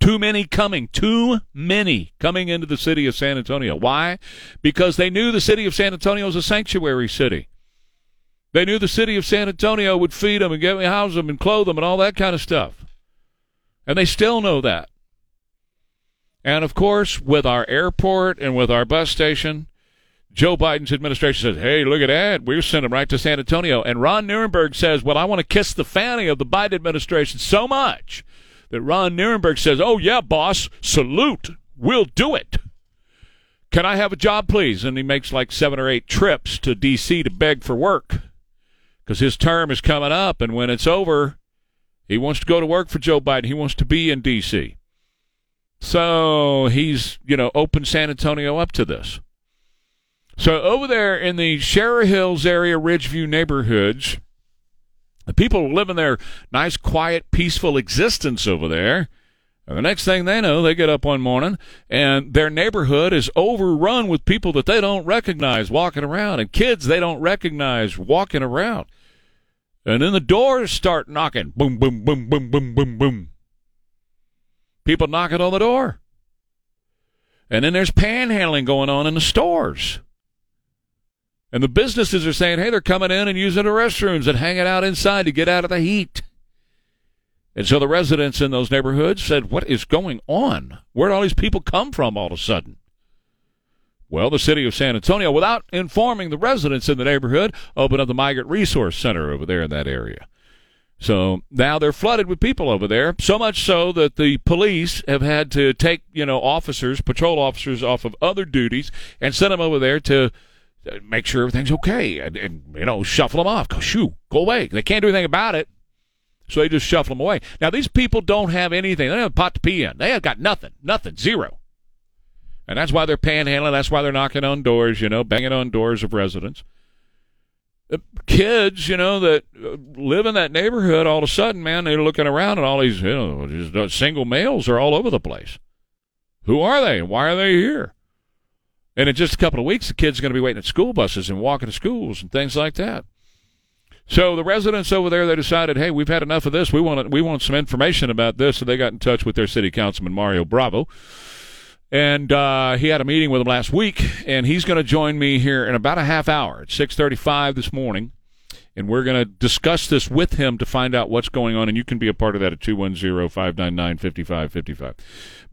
Too many coming. Too many coming into the city of San Antonio. Why? Because they knew the city of San Antonio was a sanctuary city. They knew the city of San Antonio would feed them and get house them and clothe them and all that kind of stuff. And they still know that. And of course, with our airport and with our bus station, Joe Biden's administration says, hey, look at that. We're sending them right to San Antonio. And Ron Nirenberg says, well, I want to kiss the fanny of the Biden administration so much that Ron Nirenberg says, oh, yeah, boss, salute. We'll do it. Can I have a job, please? And he makes like seven or eight trips to D.C. to beg for work because his term is coming up. And when it's over, he wants to go to work for Joe Biden. He wants to be in D.C. So he's, you know, opened San Antonio up to this. So over there in the Shearer Hills area, Ridgeview neighborhoods, the people living their nice, quiet, peaceful existence over there. And the next thing they know, they get up one morning and their neighborhood is overrun with people that they don't recognize walking around and kids they don't recognize walking around. And then the doors start knocking. Boom, boom, boom, boom, boom, boom, boom people knocking on the door. And then there's panhandling going on in the stores. And the businesses are saying, hey, they're coming in and using the restrooms and hanging out inside to get out of the heat. And so the residents in those neighborhoods said, what is going on? Where did all these people come from all of a sudden? Well, the city of San Antonio, without informing the residents in the neighborhood, opened up the Migrant Resource Center over there in that area. So now they're flooded with people over there, so much so that the police have had to take, you know, officers, patrol officers off of other duties and send them over there to make sure everything's okay and, and you know, shuffle them off. Go, shoo, go away. They can't do anything about it. So they just shuffle them away. Now, these people don't have anything. They don't have a pot to pee in. They have got nothing. Nothing. Zero. And that's why they're panhandling. That's why they're knocking on doors, you know, banging on doors of residents kids, you know, that uh, live in that neighborhood, all of a sudden, man, they're looking around and all these, you know, just uh, single males are all over the place. Who are they? Why are they here? And in just a couple of weeks, the kids are going to be waiting at school buses and walking to schools and things like that. So the residents over there, they decided, hey, we've had enough of this. We want we want some information about this. So they got in touch with their city councilman Mario Bravo and uh, he had a meeting with him last week, and he's going to join me here in about a half hour at 6:35 this morning, and we're going to discuss this with him to find out what's going on. And you can be a part of that at 210-599-5555.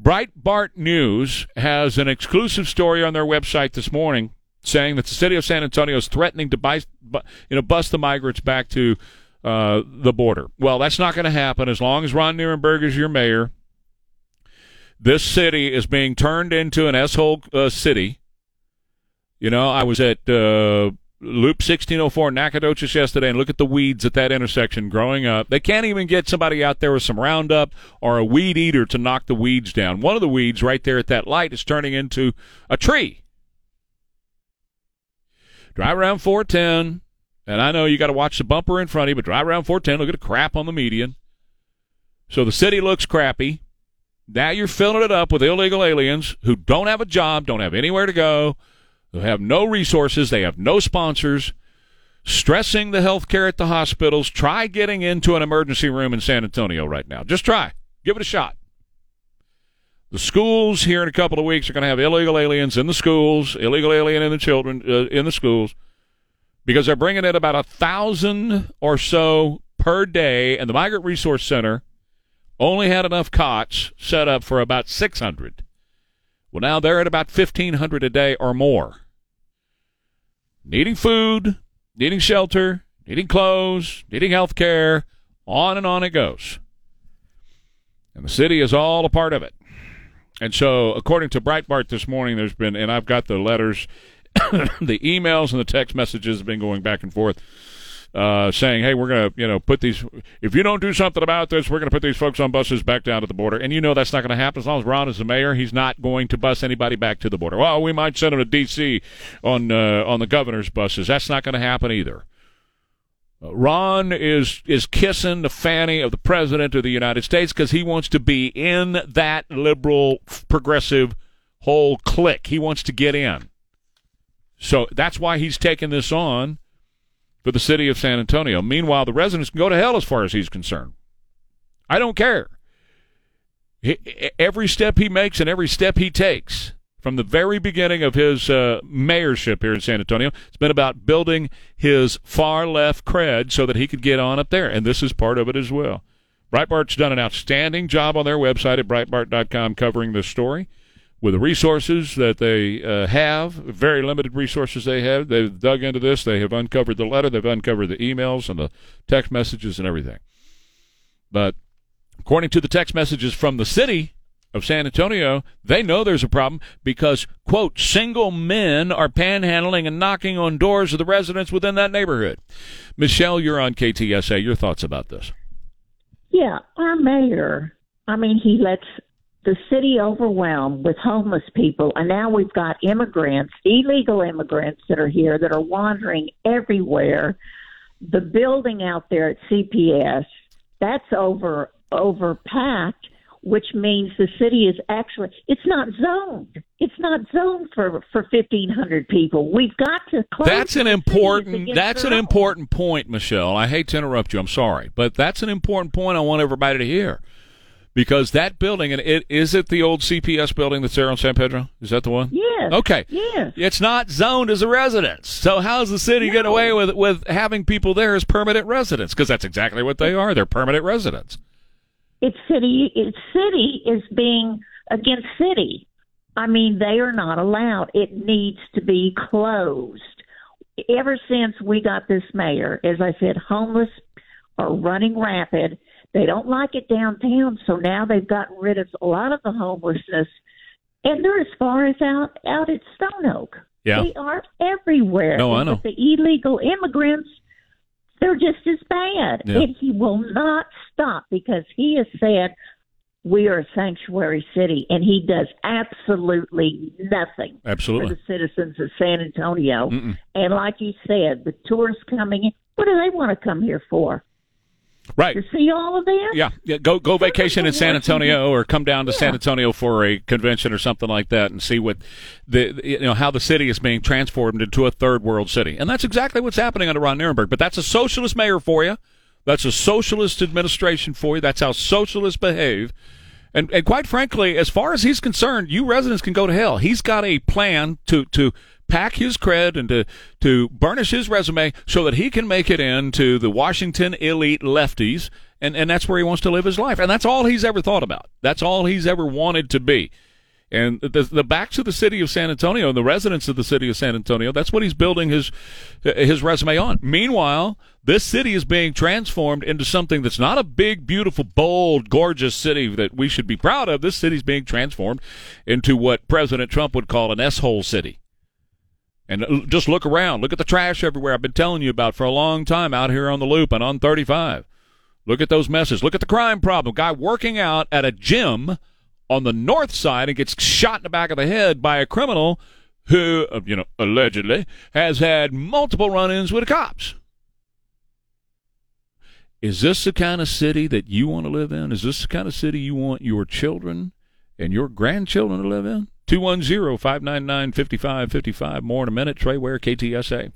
Breitbart News has an exclusive story on their website this morning saying that the city of San Antonio is threatening to buy, you know, bust the migrants back to uh, the border. Well, that's not going to happen as long as Ron Nirenberg is your mayor this city is being turned into an S-hole uh, city. You know, I was at uh, Loop 1604 Nacogdoches yesterday and look at the weeds at that intersection growing up. They can't even get somebody out there with some Roundup or a weed eater to knock the weeds down. One of the weeds right there at that light is turning into a tree. Drive around 410, and I know you got to watch the bumper in front of you, but drive around 410, look at the crap on the median. So the city looks crappy. Now you're filling it up with illegal aliens who don't have a job, don't have anywhere to go, who have no resources, they have no sponsors, stressing the health care at the hospitals. Try getting into an emergency room in San Antonio right now. Just try. Give it a shot. The schools here in a couple of weeks are going to have illegal aliens in the schools, illegal alien in the children uh, in the schools, because they're bringing in about a thousand or so per day, and the Migrant Resource Center only had enough cots set up for about 600. Well, now they're at about 1,500 a day or more. Needing food, needing shelter, needing clothes, needing health care, on and on it goes. And the city is all a part of it. And so, according to Breitbart this morning, there's been, and I've got the letters, the emails, and the text messages have been going back and forth uh, saying, "Hey, we're going to, you know, put these. If you don't do something about this, we're going to put these folks on buses back down to the border." And you know that's not going to happen as long as Ron is the mayor. He's not going to bus anybody back to the border. Well, we might send them to D.C. on uh, on the governor's buses. That's not going to happen either. Uh, Ron is is kissing the fanny of the president of the United States because he wants to be in that liberal progressive whole clique. He wants to get in. So that's why he's taking this on for the city of San Antonio. Meanwhile, the residents can go to hell as far as he's concerned. I don't care. He, every step he makes and every step he takes from the very beginning of his uh, mayorship here in San Antonio, it's been about building his far left cred so that he could get on up there, and this is part of it as well. Breitbart's done an outstanding job on their website at Breitbart.com covering this story with the resources that they uh, have, very limited resources they have. They've dug into this. They have uncovered the letter. They've uncovered the emails and the text messages and everything. But according to the text messages from the city of San Antonio, they know there's a problem because, quote, single men are panhandling and knocking on doors of the residents within that neighborhood. Michelle, you're on KTSA. Your thoughts about this? Yeah, our mayor, I mean, he lets the city overwhelmed with homeless people, and now we've got immigrants, illegal immigrants that are here that are wandering everywhere. The building out there at CPS that's over overpacked, which means the city is actually it's not zoned. It's not zoned for for fifteen hundred people. We've got to close. That's an important. That's an important point, Michelle. I hate to interrupt you. I'm sorry, but that's an important point. I want everybody to hear because that building and it is it the old CPS building that's there on San Pedro? Is that the one? Yes. Okay. Yes. It's not zoned as a residence. So how's the city No. get away with with having people there as permanent residents? Because that's exactly what they are. They're permanent residents. It's city. It's city is being against city. I mean, they are not allowed. It needs to be closed. Ever since we got this mayor, as I said, homeless are running rapid. They don't like it downtown, so now they've gotten rid of a lot of the homelessness, and they're as far as out out at Stone Oak. Yeah. They are everywhere. No, I know. the illegal immigrants, they're just as bad. Yeah. And he will not stop because he has said we are a sanctuary city, and he does absolutely nothing Absolutely. for the citizens of San Antonio. Mm-mm. And like you said, the tourists coming in, what do they want to come here for? Right. To see all of them? Yeah, yeah. Go go vacation in San Antonio, or come down to San Antonio for a convention or something like that, and see what the the- you know how the city is being transformed into a third world city, and that's exactly what's happening under Ron Nirenberg. But that's a socialist mayor for you. That's a socialist administration for you. That's how socialists behave. And, and quite frankly, as far as he's concerned, you residents can go to hell. He's got a plan to, to pack his cred and to, to burnish his resume so that he can make it into the Washington elite lefties. And, and that's where he wants to live his life. And that's all he's ever thought about. That's all he's ever wanted to be. And the, the backs of the city of San Antonio, and the residents of the city of San Antonio, that's what he's building his his resume on. Meanwhile, this city is being transformed into something that's not a big, beautiful, bold, gorgeous city that we should be proud of. This city's being transformed into what President Trump would call an S-hole city. And uh, just look around. Look at the trash everywhere I've been telling you about for a long time out here on the loop and on 35. Look at those messes. Look at the crime problem. Guy working out at a gym on the north side and gets shot in the back of the head by a criminal who, uh, you know, allegedly has had multiple run-ins with the cops. Is this the kind of city that you want to live in? Is this the kind of city you want your children and your grandchildren to live in? 210-599-5555. More in a minute. Trey Ware, KTSA.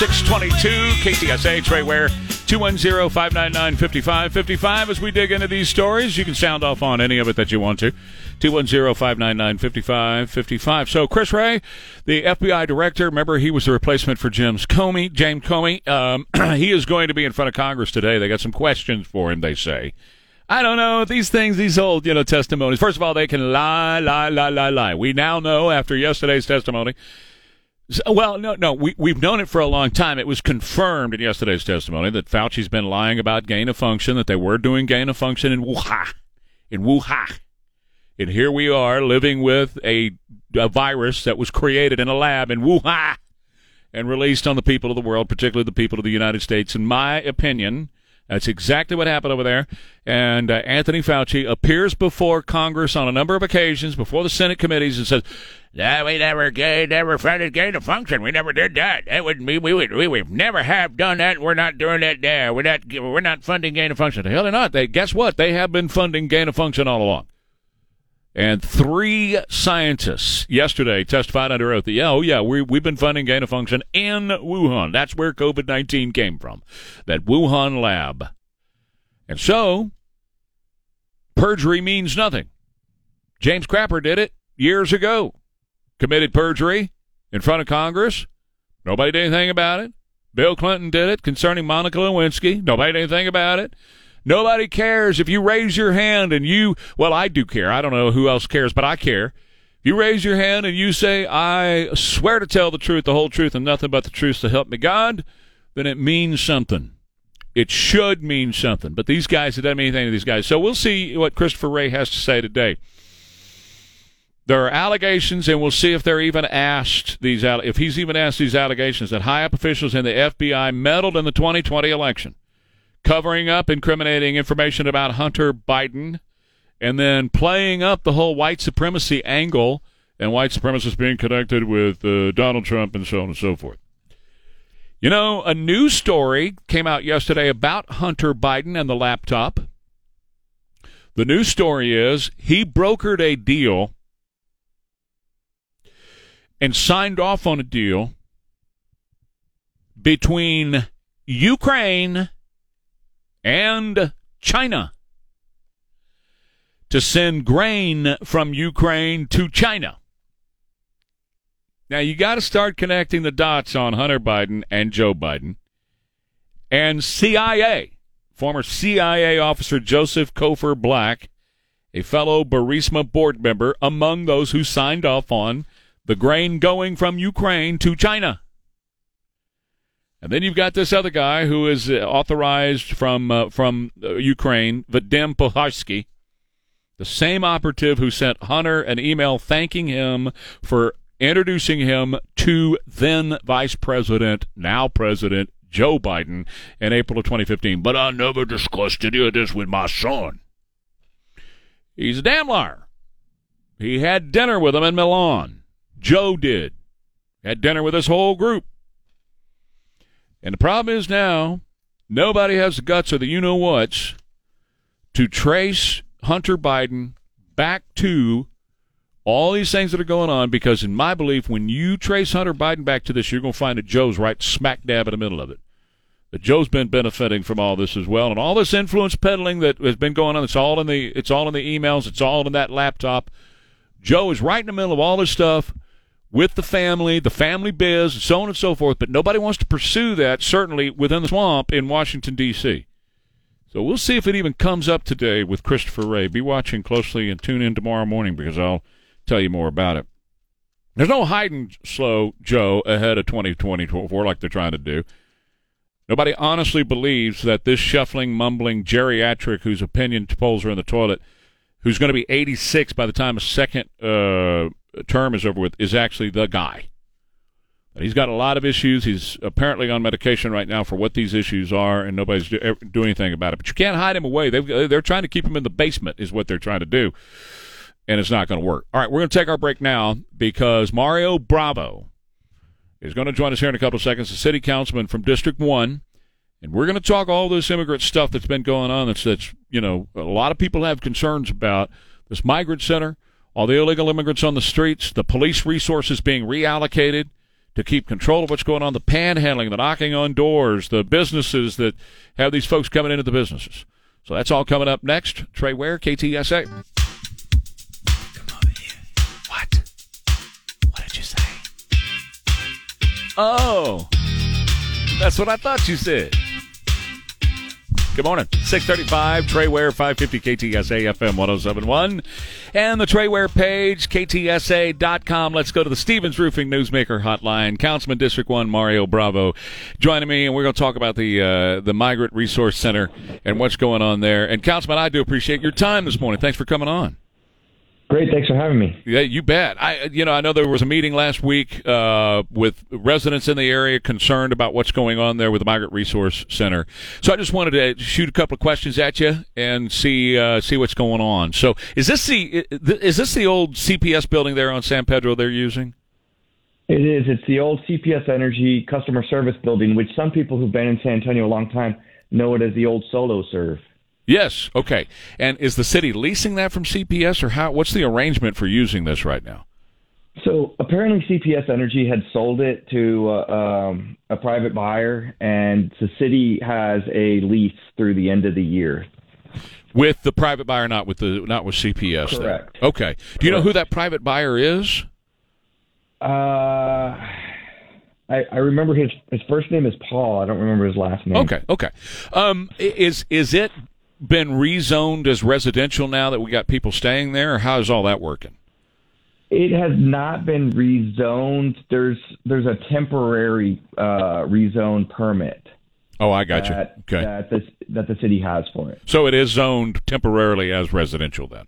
622 KTSA Trey Ware. 210-599-5555 as we dig into these stories you can sound off on any of it that you want to. 210-599-5555 so Chris Wray the FBI director remember he was the replacement for James Comey James Comey? Um, he is going to be in front of Congress today. They got some questions for him they say I don't know these things, these old you know testimonies. First of all, they can lie, lie, lie, lie, lie. We now know after yesterday's testimony. Well, no, no, we we've known it for a long time. It was confirmed in yesterday's testimony that Fauci's been lying about gain of function, that they were doing gain of function in Wuhan, in Wuhan, and here we are living with a, a virus that was created in a lab in Wuhan and released on the people of the world, particularly the people of the United States. In my opinion, that's exactly what happened over there. And uh, Anthony Fauci appears before Congress on a number of occasions, before the Senate committees, and says, "No, we never, ga- never funded gain of function. We never did that. That would be we would we would never have done that. We're not doing that now. We're not we're not funding gain of function. The hell they're not. They guess what? They have been funding gain of function all along." And three scientists yesterday testified under oath that, yeah, oh, yeah, we, we've been funding gain of function in Wuhan. That's where COVID 19 came from, that Wuhan lab. And so, perjury means nothing. James Crapper did it years ago, committed perjury in front of Congress. Nobody did anything about it. Bill Clinton did it concerning Monica Lewinsky. Nobody did anything about it. Nobody cares if you raise your hand and you, well, I do care. I don't know who else cares, but I care. If you raise your hand and you say, I swear to tell the truth, the whole truth, and nothing but the truth to help me God, then it means something. It should mean something. But these guys, it doesn't mean anything to these guys. So we'll see what Christopher Wray has to say today. There are allegations, and we'll see if they're even asked these if he's even asked these allegations that high up officials in the FBI meddled in the 2020 election covering up incriminating information about Hunter Biden and then playing up the whole white supremacy angle and white supremacists being connected with uh, Donald Trump and so on and so forth. You know, a news story came out yesterday about Hunter Biden and the laptop. The news story is he brokered a deal and signed off on a deal between Ukraine and China to send grain from Ukraine to China. Now, you got to start connecting the dots on Hunter Biden and Joe Biden and CIA. Former CIA officer Joseph Cofer Black, a fellow Burisma board member, among those who signed off on the grain going from Ukraine to China. And then you've got this other guy who is uh, authorized from uh, from uh, Ukraine, Vadim Pozharskyi, the same operative who sent Hunter an email thanking him for introducing him to then Vice President, now President Joe Biden in April of 2015. But I never discussed any of this with my son. He's a damn liar. He had dinner with him in Milan. Joe did. Had dinner with his whole group. And the problem is now, nobody has the guts or the you know what's to trace Hunter Biden back to all these things that are going on because, in my belief, when you trace Hunter Biden back to this, you're going to find that Joe's right smack dab in the middle of it. That Joe's been benefiting from all this as well, and all this influence peddling that has been going on. It's all in the it's all in the emails. It's all in that laptop. Joe is right in the middle of all this stuff with the family, the family biz, and so on and so forth. But nobody wants to pursue that, certainly within the swamp in Washington, D.C. So we'll see if it even comes up today with Christopher Wray. Be watching closely and tune in tomorrow morning because I'll tell you more about it. There's no hiding slow Joe ahead of 2024 like they're trying to do. Nobody honestly believes that this shuffling, mumbling geriatric whose opinion polls are in the toilet, who's going to be 86 by the time a second uh, Uh, term is over with, is actually the guy. He's got a lot of issues. He's apparently on medication right now for what these issues are, and nobody's do, doing anything about it. But you can't hide him away. They've, uh, they're trying to keep him in the basement, is what they're trying to do, and it's not going to work. All right, we're going to take our break now because Mario Bravo is going to join us here in a couple of seconds, the city councilman from District 1. And we're going to talk all this immigrant stuff that's been going on that's, that's, you know, a lot of people have concerns about this migrant center, all the illegal immigrants on the streets, the police resources being reallocated to keep control of what's going on, the panhandling, the knocking on doors, the businesses that have these folks coming into the businesses. So that's all coming up next. Trey Ware, KTSA. Come over here. What? What did you say? Oh, that's what I thought you said. Good morning. 635, Trey Ware, 550 KTSA FM 1071. And the Trey Ware page, KTSA.com. Let's go to the Stevens Roofing Newsmaker Hotline. Councilman District 1, Mario Bravo, joining me, and we're going to talk about the, uh, the Migrant Resource Center and what's going on there. And, Councilman, I do appreciate your time this morning. Thanks for coming on. Great, thanks for having me. Yeah, you bet. I, you know, I know there was a meeting last week uh, with residents in the area concerned about what's going on there with the Migrant Resource Center. So I just wanted to shoot a couple of questions at you and see uh, see what's going on. So is this the is this the old CPS building there on San Pedro they're using? It is. It's the old CPS Energy Customer Service Building, which some people who've been in San Antonio a long time know it as the old Solo Serve. Yes. Okay. And is the city leasing that from CPS, or how? What's the arrangement for using this right now? So apparently, CPS Energy had sold it to uh, um, a private buyer, and the city has a lease through the end of the year. With the private buyer, not with the not with CPS. Correct. Okay. Do you know who that private buyer is? Uh, I, I remember his his first name is Paul. I don't remember his last name. Okay. Okay. Um, is is it been rezoned as residential now that we got people staying there, or how is all that working? It has not been rezoned. There's there's a temporary uh, rezone permit. Oh, I got you. Okay. That the that the city has for it. So it is zoned temporarily as residential then.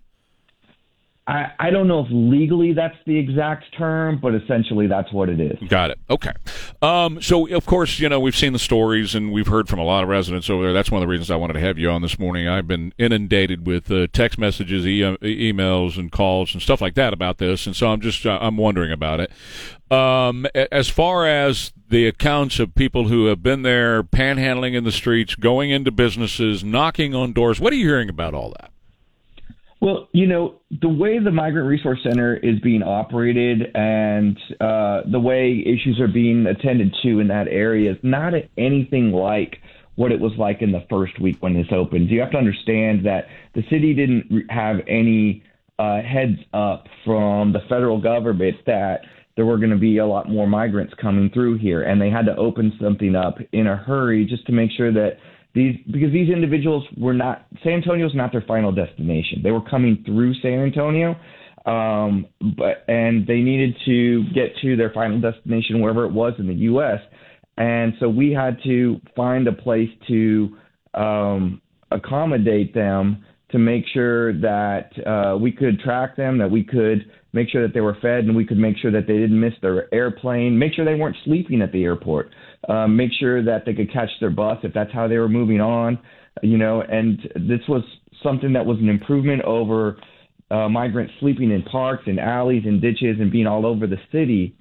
I, I don't know if legally that's the exact term, but essentially that's what it is. Got it. Okay. Um, so, of course, you know, we've seen the stories and we've heard from a lot of residents over there. That's one of the reasons I wanted to have you on this morning. I've been inundated with uh, text messages, e- emails, and calls and stuff like that about this. And so I'm just, uh, I'm wondering about it. Um, as far as the accounts of people who have been there panhandling in the streets, going into businesses, knocking on doors, what are you hearing about all that? Well, you know, the way the Migrant Resource Center is being operated and uh, the way issues are being attended to in that area is not anything like what it was like in the first week when this opened. You have to understand that the city didn't have any uh, heads up from the federal government that there were going to be a lot more migrants coming through here, and they had to open something up in a hurry just to make sure that these because these individuals were not San Antonio's not their final destination. They were coming through San Antonio, um, but and they needed to get to their final destination wherever it was in the U.S. And so we had to find a place to um, accommodate them to make sure that uh, we could track them, that we could make sure that they were fed, and we could make sure that they didn't miss their airplane, make sure they weren't sleeping at the airport, uh, make sure that they could catch their bus if that's how they were moving on, you know. And this was something that was an improvement over uh, migrants sleeping in parks and alleys and ditches and being all over the city.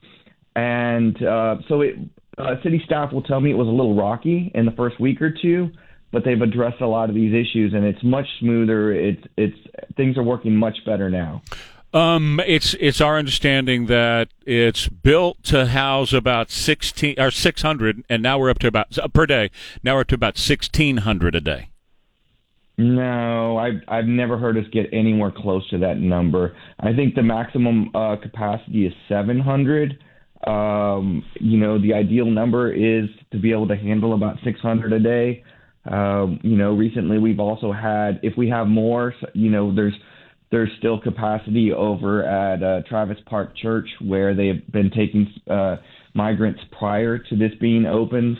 And uh, so it, uh, city staff will tell me it was a little rocky in the first week or two, but they've addressed a lot of these issues and it's much smoother. It's it's things are working much better now. Um, it's it's our understanding that it's built to house about sixteen or six hundred, and now we're up to about uh, per day. Now we're up to about sixteen hundred a day. No, I've I've never heard us get anywhere close to that number. I think the maximum uh, capacity is 700. Um, you know, the ideal number is to be able to handle about 600 a day. Um, you know, recently we've also had, if we have more, you know, there's there's still capacity over at uh, Travis Park Church where they've been taking uh, migrants prior to this being opened.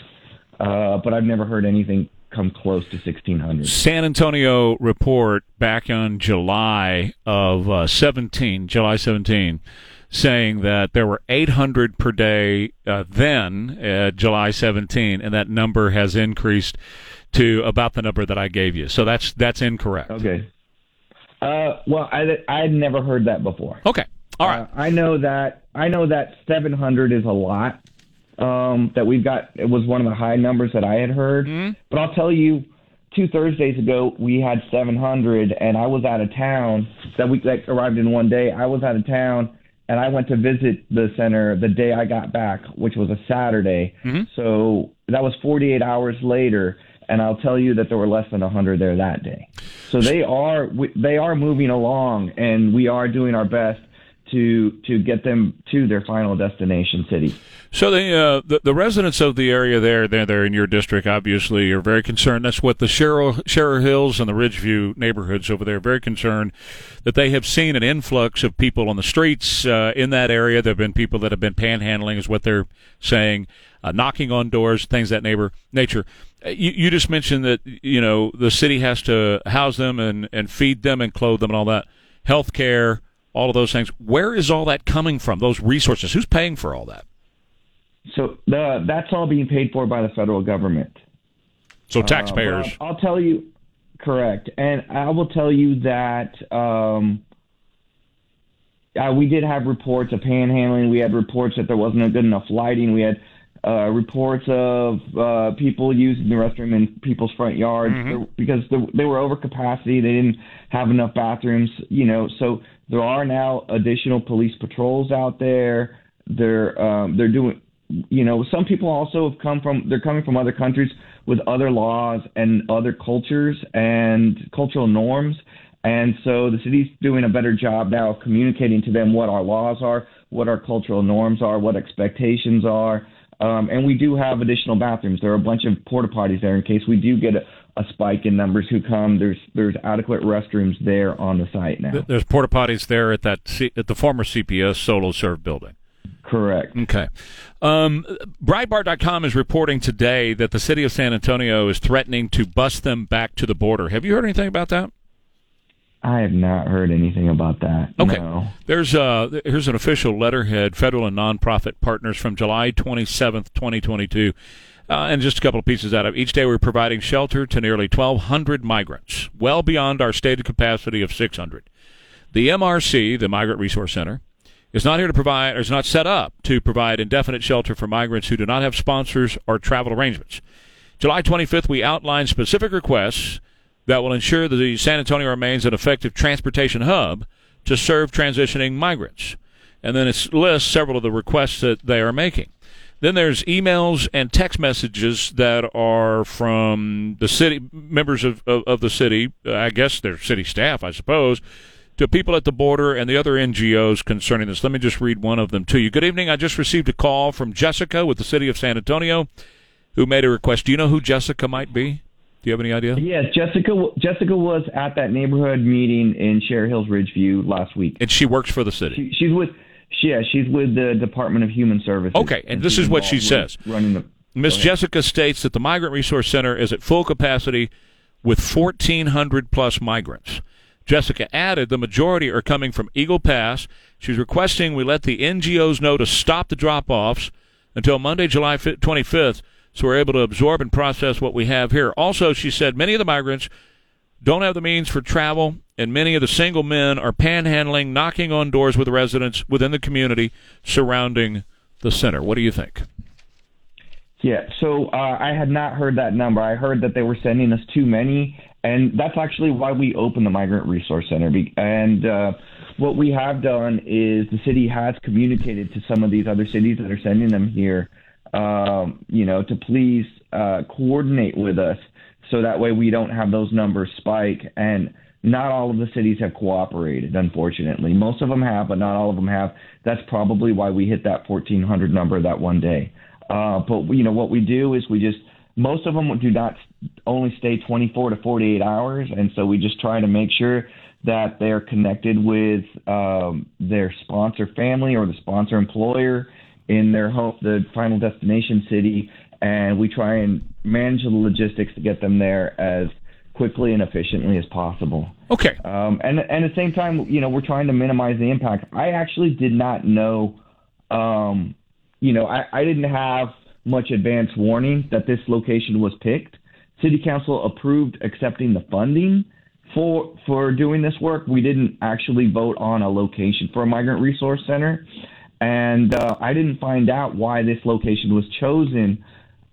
Uh, but I've never heard anything come close to 1600. San Antonio report back on July of uh, 17, July 17, saying that there were 800 per day uh, then, uh, July 17, and that number has increased to about the number that I gave you. So that's that's incorrect. Okay. Uh, well, I I had never heard that before. Okay. All right. Uh, I know that I know that 700 is a lot. Um, that we've got it was one of the high numbers that I had heard. But I'll tell you, two Thursdays ago we had 700, and I was out of town. That week that arrived in one day. I was out of town, and I went to visit the center the day I got back, which was a Saturday. So that was 48 hours later, and I'll tell you that there were less than 100 there that day. So they are they are moving along, and we are doing our best to to get them to their final destination city. So the, uh, the the residents of the area there, they're there in your district, obviously, are very concerned. That's what the Shearer Hills and the Ridgeview neighborhoods over there are very concerned that they have seen an influx of people on the streets uh, in that area. There have been people that have been panhandling, is what they're saying, uh, knocking on doors, things that neighbor nature. Uh, You, you just mentioned that you know the city has to house them and, and feed them and clothe them and all that, health care, all of those things. Where is all that coming from? Those resources? Who's paying for all that? So the, that's all being paid for by the federal government. So Uh, taxpayers. I'll, I'll tell you, correct, and I will tell you that um, uh, we did have reports of panhandling. We had reports that there wasn't good enough lighting. We had uh, reports of uh, people using the restroom in people's front yards There- because they were over capacity. They didn't have enough bathrooms. You know, so there are now additional police patrols out there. They're um, they're doing. You know, some people also have come from. They're coming from other countries with other laws and other cultures and cultural norms. And so the city's doing a better job now of communicating to them what our laws are, what our cultural norms are, what expectations are. Um, and we do have additional bathrooms. There are a bunch of porta potties there in case we do get a, a spike in numbers who come. There's there's adequate restrooms there on the site now. There's porta potties there at that C- at the former CPS Solo Serve building. Correct. Okay. Um, Breitbart.com is reporting today that the city of San Antonio is threatening to bus them back to the border. Have you heard anything about that? I have not heard anything about that. Okay. No. There's uh here's an official letterhead, federal and nonprofit partners from July 27th, 2022. Uh, and just a couple of pieces out of each day we're providing shelter to nearly 1200 migrants, well beyond our stated capacity of 600. The MRC, the Migrant Resource Center, is not here to provide or is not set up to provide indefinite shelter for migrants who do not have sponsors or travel arrangements. July 25th, we outlined specific requests that will ensure that the San Antonio remains an effective transportation hub to serve transitioning migrants. And then it lists several of the requests that they are making. Then there's emails and text messages that are from the city members of, of, of the city, uh, I guess they're city staff, I suppose, to people at the border and the other NGOs concerning this. Let me just read one of them to you. Good evening. I just received a call from Jessica with the city of San Antonio who made a request. Do you know who Jessica might be? Do you have any idea? Yes, Jessica. Jessica was at that neighborhood meeting in Shearer Hills Ridgeview last week. And she works for the city. She, she's with. Yeah, she's with the Department of Human Services. Okay, and this is what she says. Running the. Miss Jessica states that the Migrant Resource Center is at full capacity with 1,400 plus migrants. Jessica added the majority are coming from Eagle Pass. She's requesting we let the NGOs know to stop the drop offs until Monday, July 25th, so we're able to absorb and process what we have here. Also, she said many of the migrants don't have the means for travel, and many of the single men are panhandling, knocking on doors with residents within the community surrounding the center. What do you think? Yeah, so uh, I had not heard that number. I heard that they were sending us too many, and that's actually why we opened the Migrant Resource Center. And uh, what we have done is the city has communicated to some of these other cities that are sending them here, um, you know, to please uh, coordinate with us so that way we don't have those numbers spike. And not all of the cities have cooperated, unfortunately. Most of them have, but not all of them have. That's probably why we hit that 1,400 number that one day. Uh, but you know what we do is we just most of them do not only stay 24 to 48 hours, and so we just try to make sure that they're connected with um, their sponsor family or the sponsor employer in their home, the final destination city, and we try and manage the logistics to get them there as quickly and efficiently as possible. Okay. Um, and and at the same time, you know, we're trying to minimize the impact. I actually did not know, um, you know, I, I didn't have much advance warning that this location was picked. City Council approved accepting the funding for for doing this work. We didn't actually vote on a location for a migrant resource center, and uh, I didn't find out why this location was chosen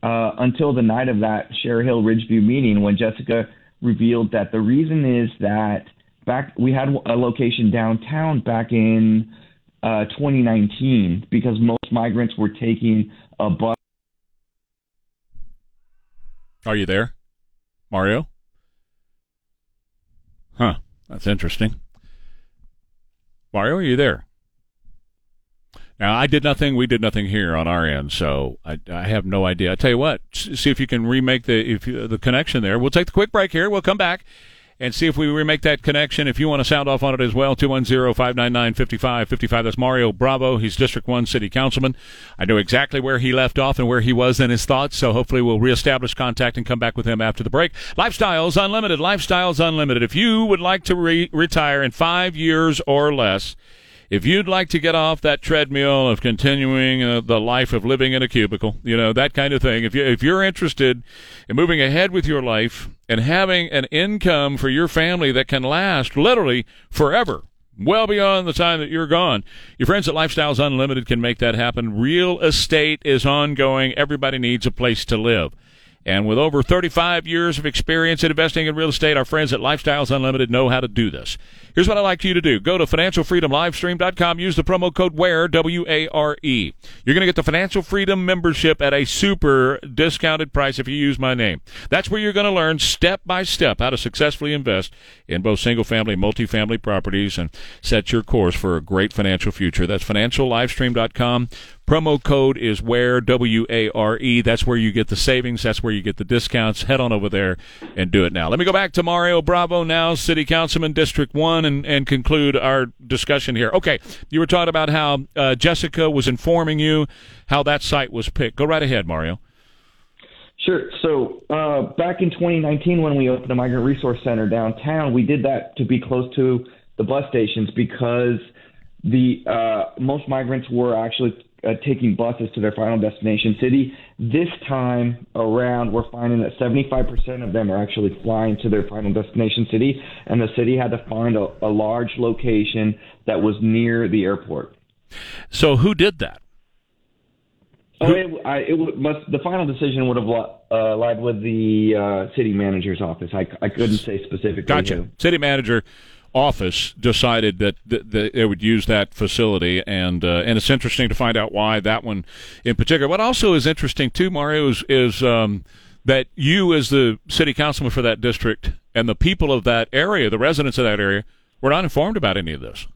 uh, until the night of that Shearer Hill Ridgeview meeting when Jessica revealed that the reason is that back we had a location downtown back in uh, 2019 because most migrants were taking a bus. Are you there, Mario? Huh. That's interesting. Mario, are you there? Now, I did nothing. We did nothing here on our end, so I, I have no idea. I tell you what, see if you can remake the if you, the connection there. We'll take the quick break here. We'll come back and see if we remake that connection. If you want to sound off on it as well, 210-599-5555. That's Mario Bravo. He's District 1 City Councilman. I know exactly where he left off and where he was in his thoughts, so hopefully we'll reestablish contact and come back with him after the break. Lifestyles Unlimited. Lifestyles Unlimited. If you would like to re- retire in five years or less, if you'd like to get off that treadmill of continuing uh, the life of living in a cubicle, you know that kind of thing. If you if you're interested in moving ahead with your life and having an income for your family that can last literally forever, well beyond the time that you're gone, your friends at Lifestyles Unlimited can make that happen. Real estate is ongoing. Everybody needs a place to live. And with over 35 years of experience in investing in real estate, our friends at Lifestyles Unlimited know how to do this. Here's what I'd like you to do. Go to financialfreedomlivestream.com. Use the promo code WARE, W-A-R-E. You're going to get the Financial Freedom membership at a super discounted price if you use my name. That's where you're going to learn step by step how to successfully invest in both single family and multifamily properties and set your course for a great financial future. That's financiallivestream.com. Promo code is WARE W A R E. That's where you get the savings. That's where you get the discounts. Head on over there and do it now. Let me go back to Mario Bravo now, City Councilman District One, and, and conclude our discussion here. Okay, you were talking about how uh, Jessica was informing you how that site was picked. Go right ahead, Mario. Sure. So uh, back in 2019, when we opened a migrant resource center downtown, we did that to be close to the bus stations because the uh, most migrants were actually uh, taking buses to their final destination city. This time around, we're finding that 75% of them are actually flying to their final destination city, and the city had to find a, a large location that was near the airport. So who did that? Oh, it, I, it must. The final decision would have uh, lied with the uh, city manager's office. I, I couldn't say specifically. Gotcha. who. City manager office decided that, that, that they would use that facility, and uh, and it's interesting to find out why that one in particular. What also is interesting too, Mario, is, is um, that you, as the city councilman for that district, and the people of that area, the residents of that area, were not informed about any of this.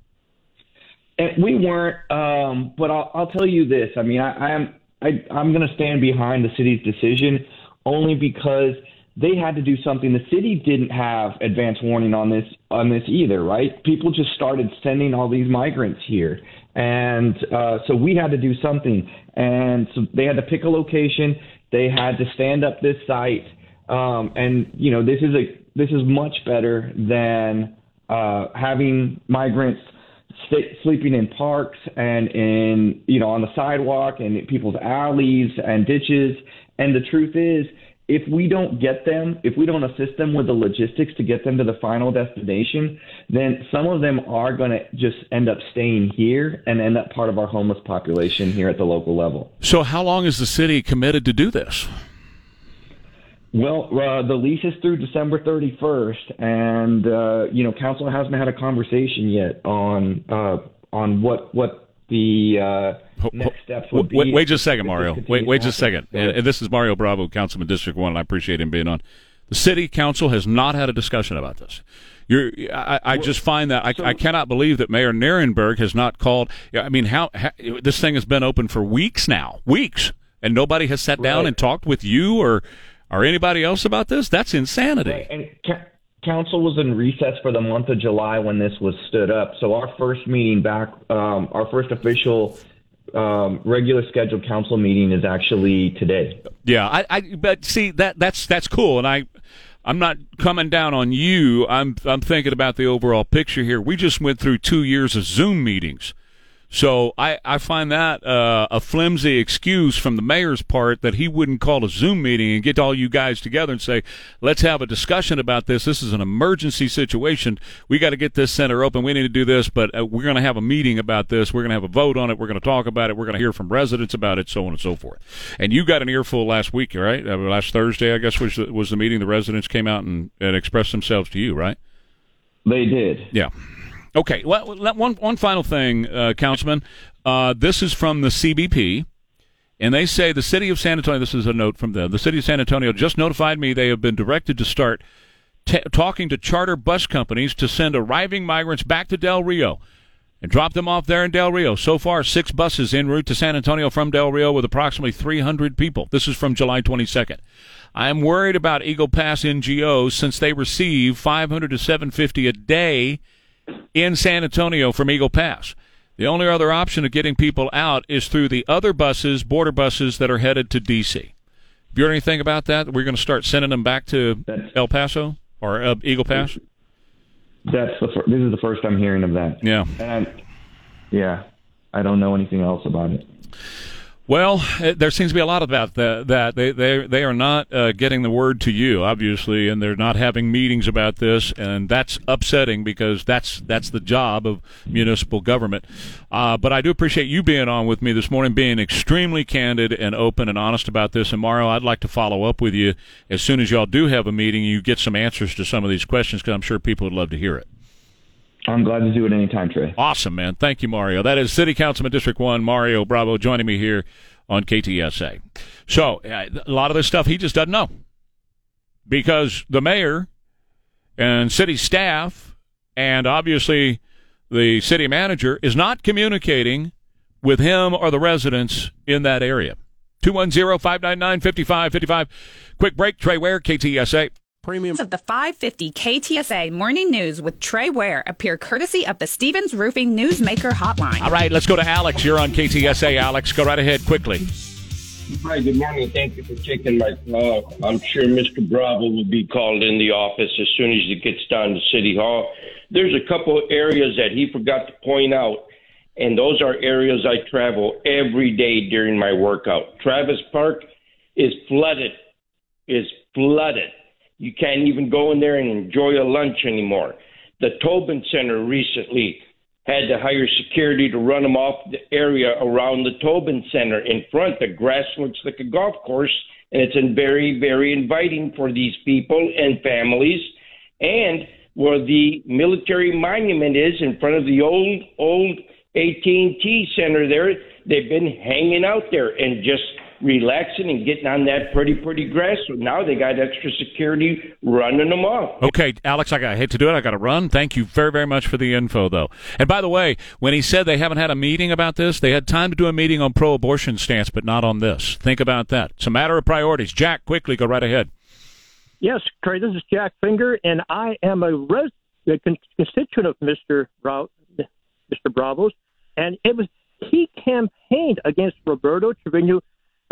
And we weren't, um, but I'll, I'll tell you this. I mean, I, I'm I, I'm going to stand behind the city's decision only because they had to do something. The city didn't have advance warning on this on this either, right? People just started sending all these migrants here, and uh, so we had to do something. And so they had to pick a location. They had to stand up this site, um, and you know this is a this is much better than uh, having migrants st- sleeping in parks and in you know on the sidewalk and people's alleys and ditches. And the truth is, if we don't get them, if we don't assist them with the logistics to get them to the final destination, then some of them are going to just end up staying here and end up part of our homeless population here at the local level. So, how long is the city committed to do this? Well, uh, the lease is through December 31st, and uh, you know, council hasn't had a conversation yet on uh, on what what the uh, next steps would be. Wait, wait just a second, Mario. Wait, wait just a second. And, this is Mario Bravo, Councilman District One. And I appreciate him being on. The city council has not had a discussion about this. You're, I, I just find that I, I cannot believe that Mayor Nirenberg has not called. I mean, how, how this thing has been open for weeks now, weeks, and nobody has sat down Right. and talked with you or or anybody else about this. That's insanity. Right, and council was in recess for the month of July when this was stood up. So our first meeting back, um, our first official um, regular scheduled council meeting is actually today. Yeah, I, I but see that that's that's cool, and I I'm not coming down on you. I'm I'm thinking about the overall picture here. We just went through two years of Zoom meetings. So I, I find that uh, a flimsy excuse from the mayor's part that he wouldn't call a Zoom meeting and get all you guys together and say, let's have a discussion about this. This is an emergency situation. We got to get this center open. We need to do this, but uh, we're going to have a meeting about this. We're going to have a vote on it. We're going to talk about it. We're going to hear from residents about it, so on and so forth. And you got an earful last week, right? Uh, last Thursday, I guess, was the, was the meeting. The residents came out and, and expressed themselves to you, right? They did. Yeah. Okay. Well, one one final thing, uh, Councilman. Uh, this is from the CBP, and they say the city of San Antonio. This is a note from them. The city of San Antonio just notified me they have been directed to start t- talking to charter bus companies to send arriving migrants back to Del Rio. and drop them off there in Del Rio. So far, six buses en route to San Antonio from Del Rio with approximately 300 people. This is from July 22nd. I am worried about Eagle Pass NGOs since they receive 500 to 750 a day in San Antonio from Eagle Pass. The only other option of getting people out is through the other buses, border buses that are headed to D.C. Have you heard anything about that? We're going to start sending them back to That's- El Paso or uh, Eagle Pass? That's the fir- this is the first I'm hearing of that. Yeah. And I, yeah, I don't know anything else about it. Well, eh, there seems to be a lot about that. That they they they are not uh, getting the word to you, obviously, and they're not having meetings about this, and that's upsetting because that's that's the job of municipal government. Uh, but I do appreciate you being on with me this morning, being extremely candid and open and honest about this. And Mario, I'd like to follow up with you as soon as y'all do have a meeting. You get some answers to some of these questions because I'm sure people would love to hear it. I'm glad to do it anytime, Trey. Awesome, man. Thank you, Mario. That is City Councilman District 1, Mario Bravo, joining me here on KTSA. So, uh, a lot of this stuff he just doesn't know because the mayor and city staff and obviously the city manager is not communicating with him or the residents in that area. 210 599 5555. Quick break. Trey Ware, KTSA. Of the 550 KTSA Morning News with Trey Ware appear courtesy of the Stevens Roofing Newsmaker Hotline. All right, let's go to Alex. You're on KTSA. Alex, go right ahead quickly. Hi, good morning. Thank you for taking my call. I'm sure Mr. Bravo will be called in the office as soon as he gets down to City Hall. There's a couple areas that he forgot to point out, and those are areas I travel every day during my workout. Travis Park is flooded, is flooded. You can't even go in there and enjoy a lunch anymore. The Tobin Center recently had to hire security to run them off the area around the Tobin Center in front. The grass looks like a golf course, and it's very, very inviting for these people and families. And where the military monument is in front of the old, old AT&T Center there, they've been hanging out there and just relaxing and getting on that pretty, pretty grass. So now they got extra security running them off. Okay, Alex, I, got, I hate to do it. I got to run. Thank you very, very much for the info, though. And by the way, when he said they haven't had a meeting about this, they had time to do a meeting on pro-abortion stance, but not on this. Think about that. It's a matter of priorities. Jack, quickly, go right ahead. Yes, Trey, this is Jack Finger, and I am a, res- a con- constituent of Mr. Bra- Mr. Bravos, and it was he campaigned against Roberto Trevino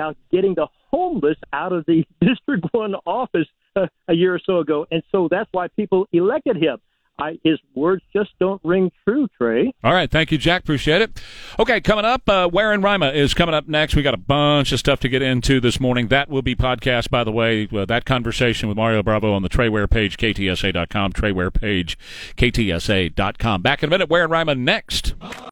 about getting the homeless out of the District One office uh, a year or so ago, and so that's why people elected him. I, his words just don't ring true, Trey. All right, thank you, Jack. Appreciate it. Okay, coming up, uh, Where in Rima is coming up next. We got a bunch of stuff to get into this morning. That will be podcast, by the way. Uh, that conversation with Mario Bravo on the Trey Ware page, ktsa.com. Trey Ware page, ktsa.com. Back in a minute. Where in Rima next.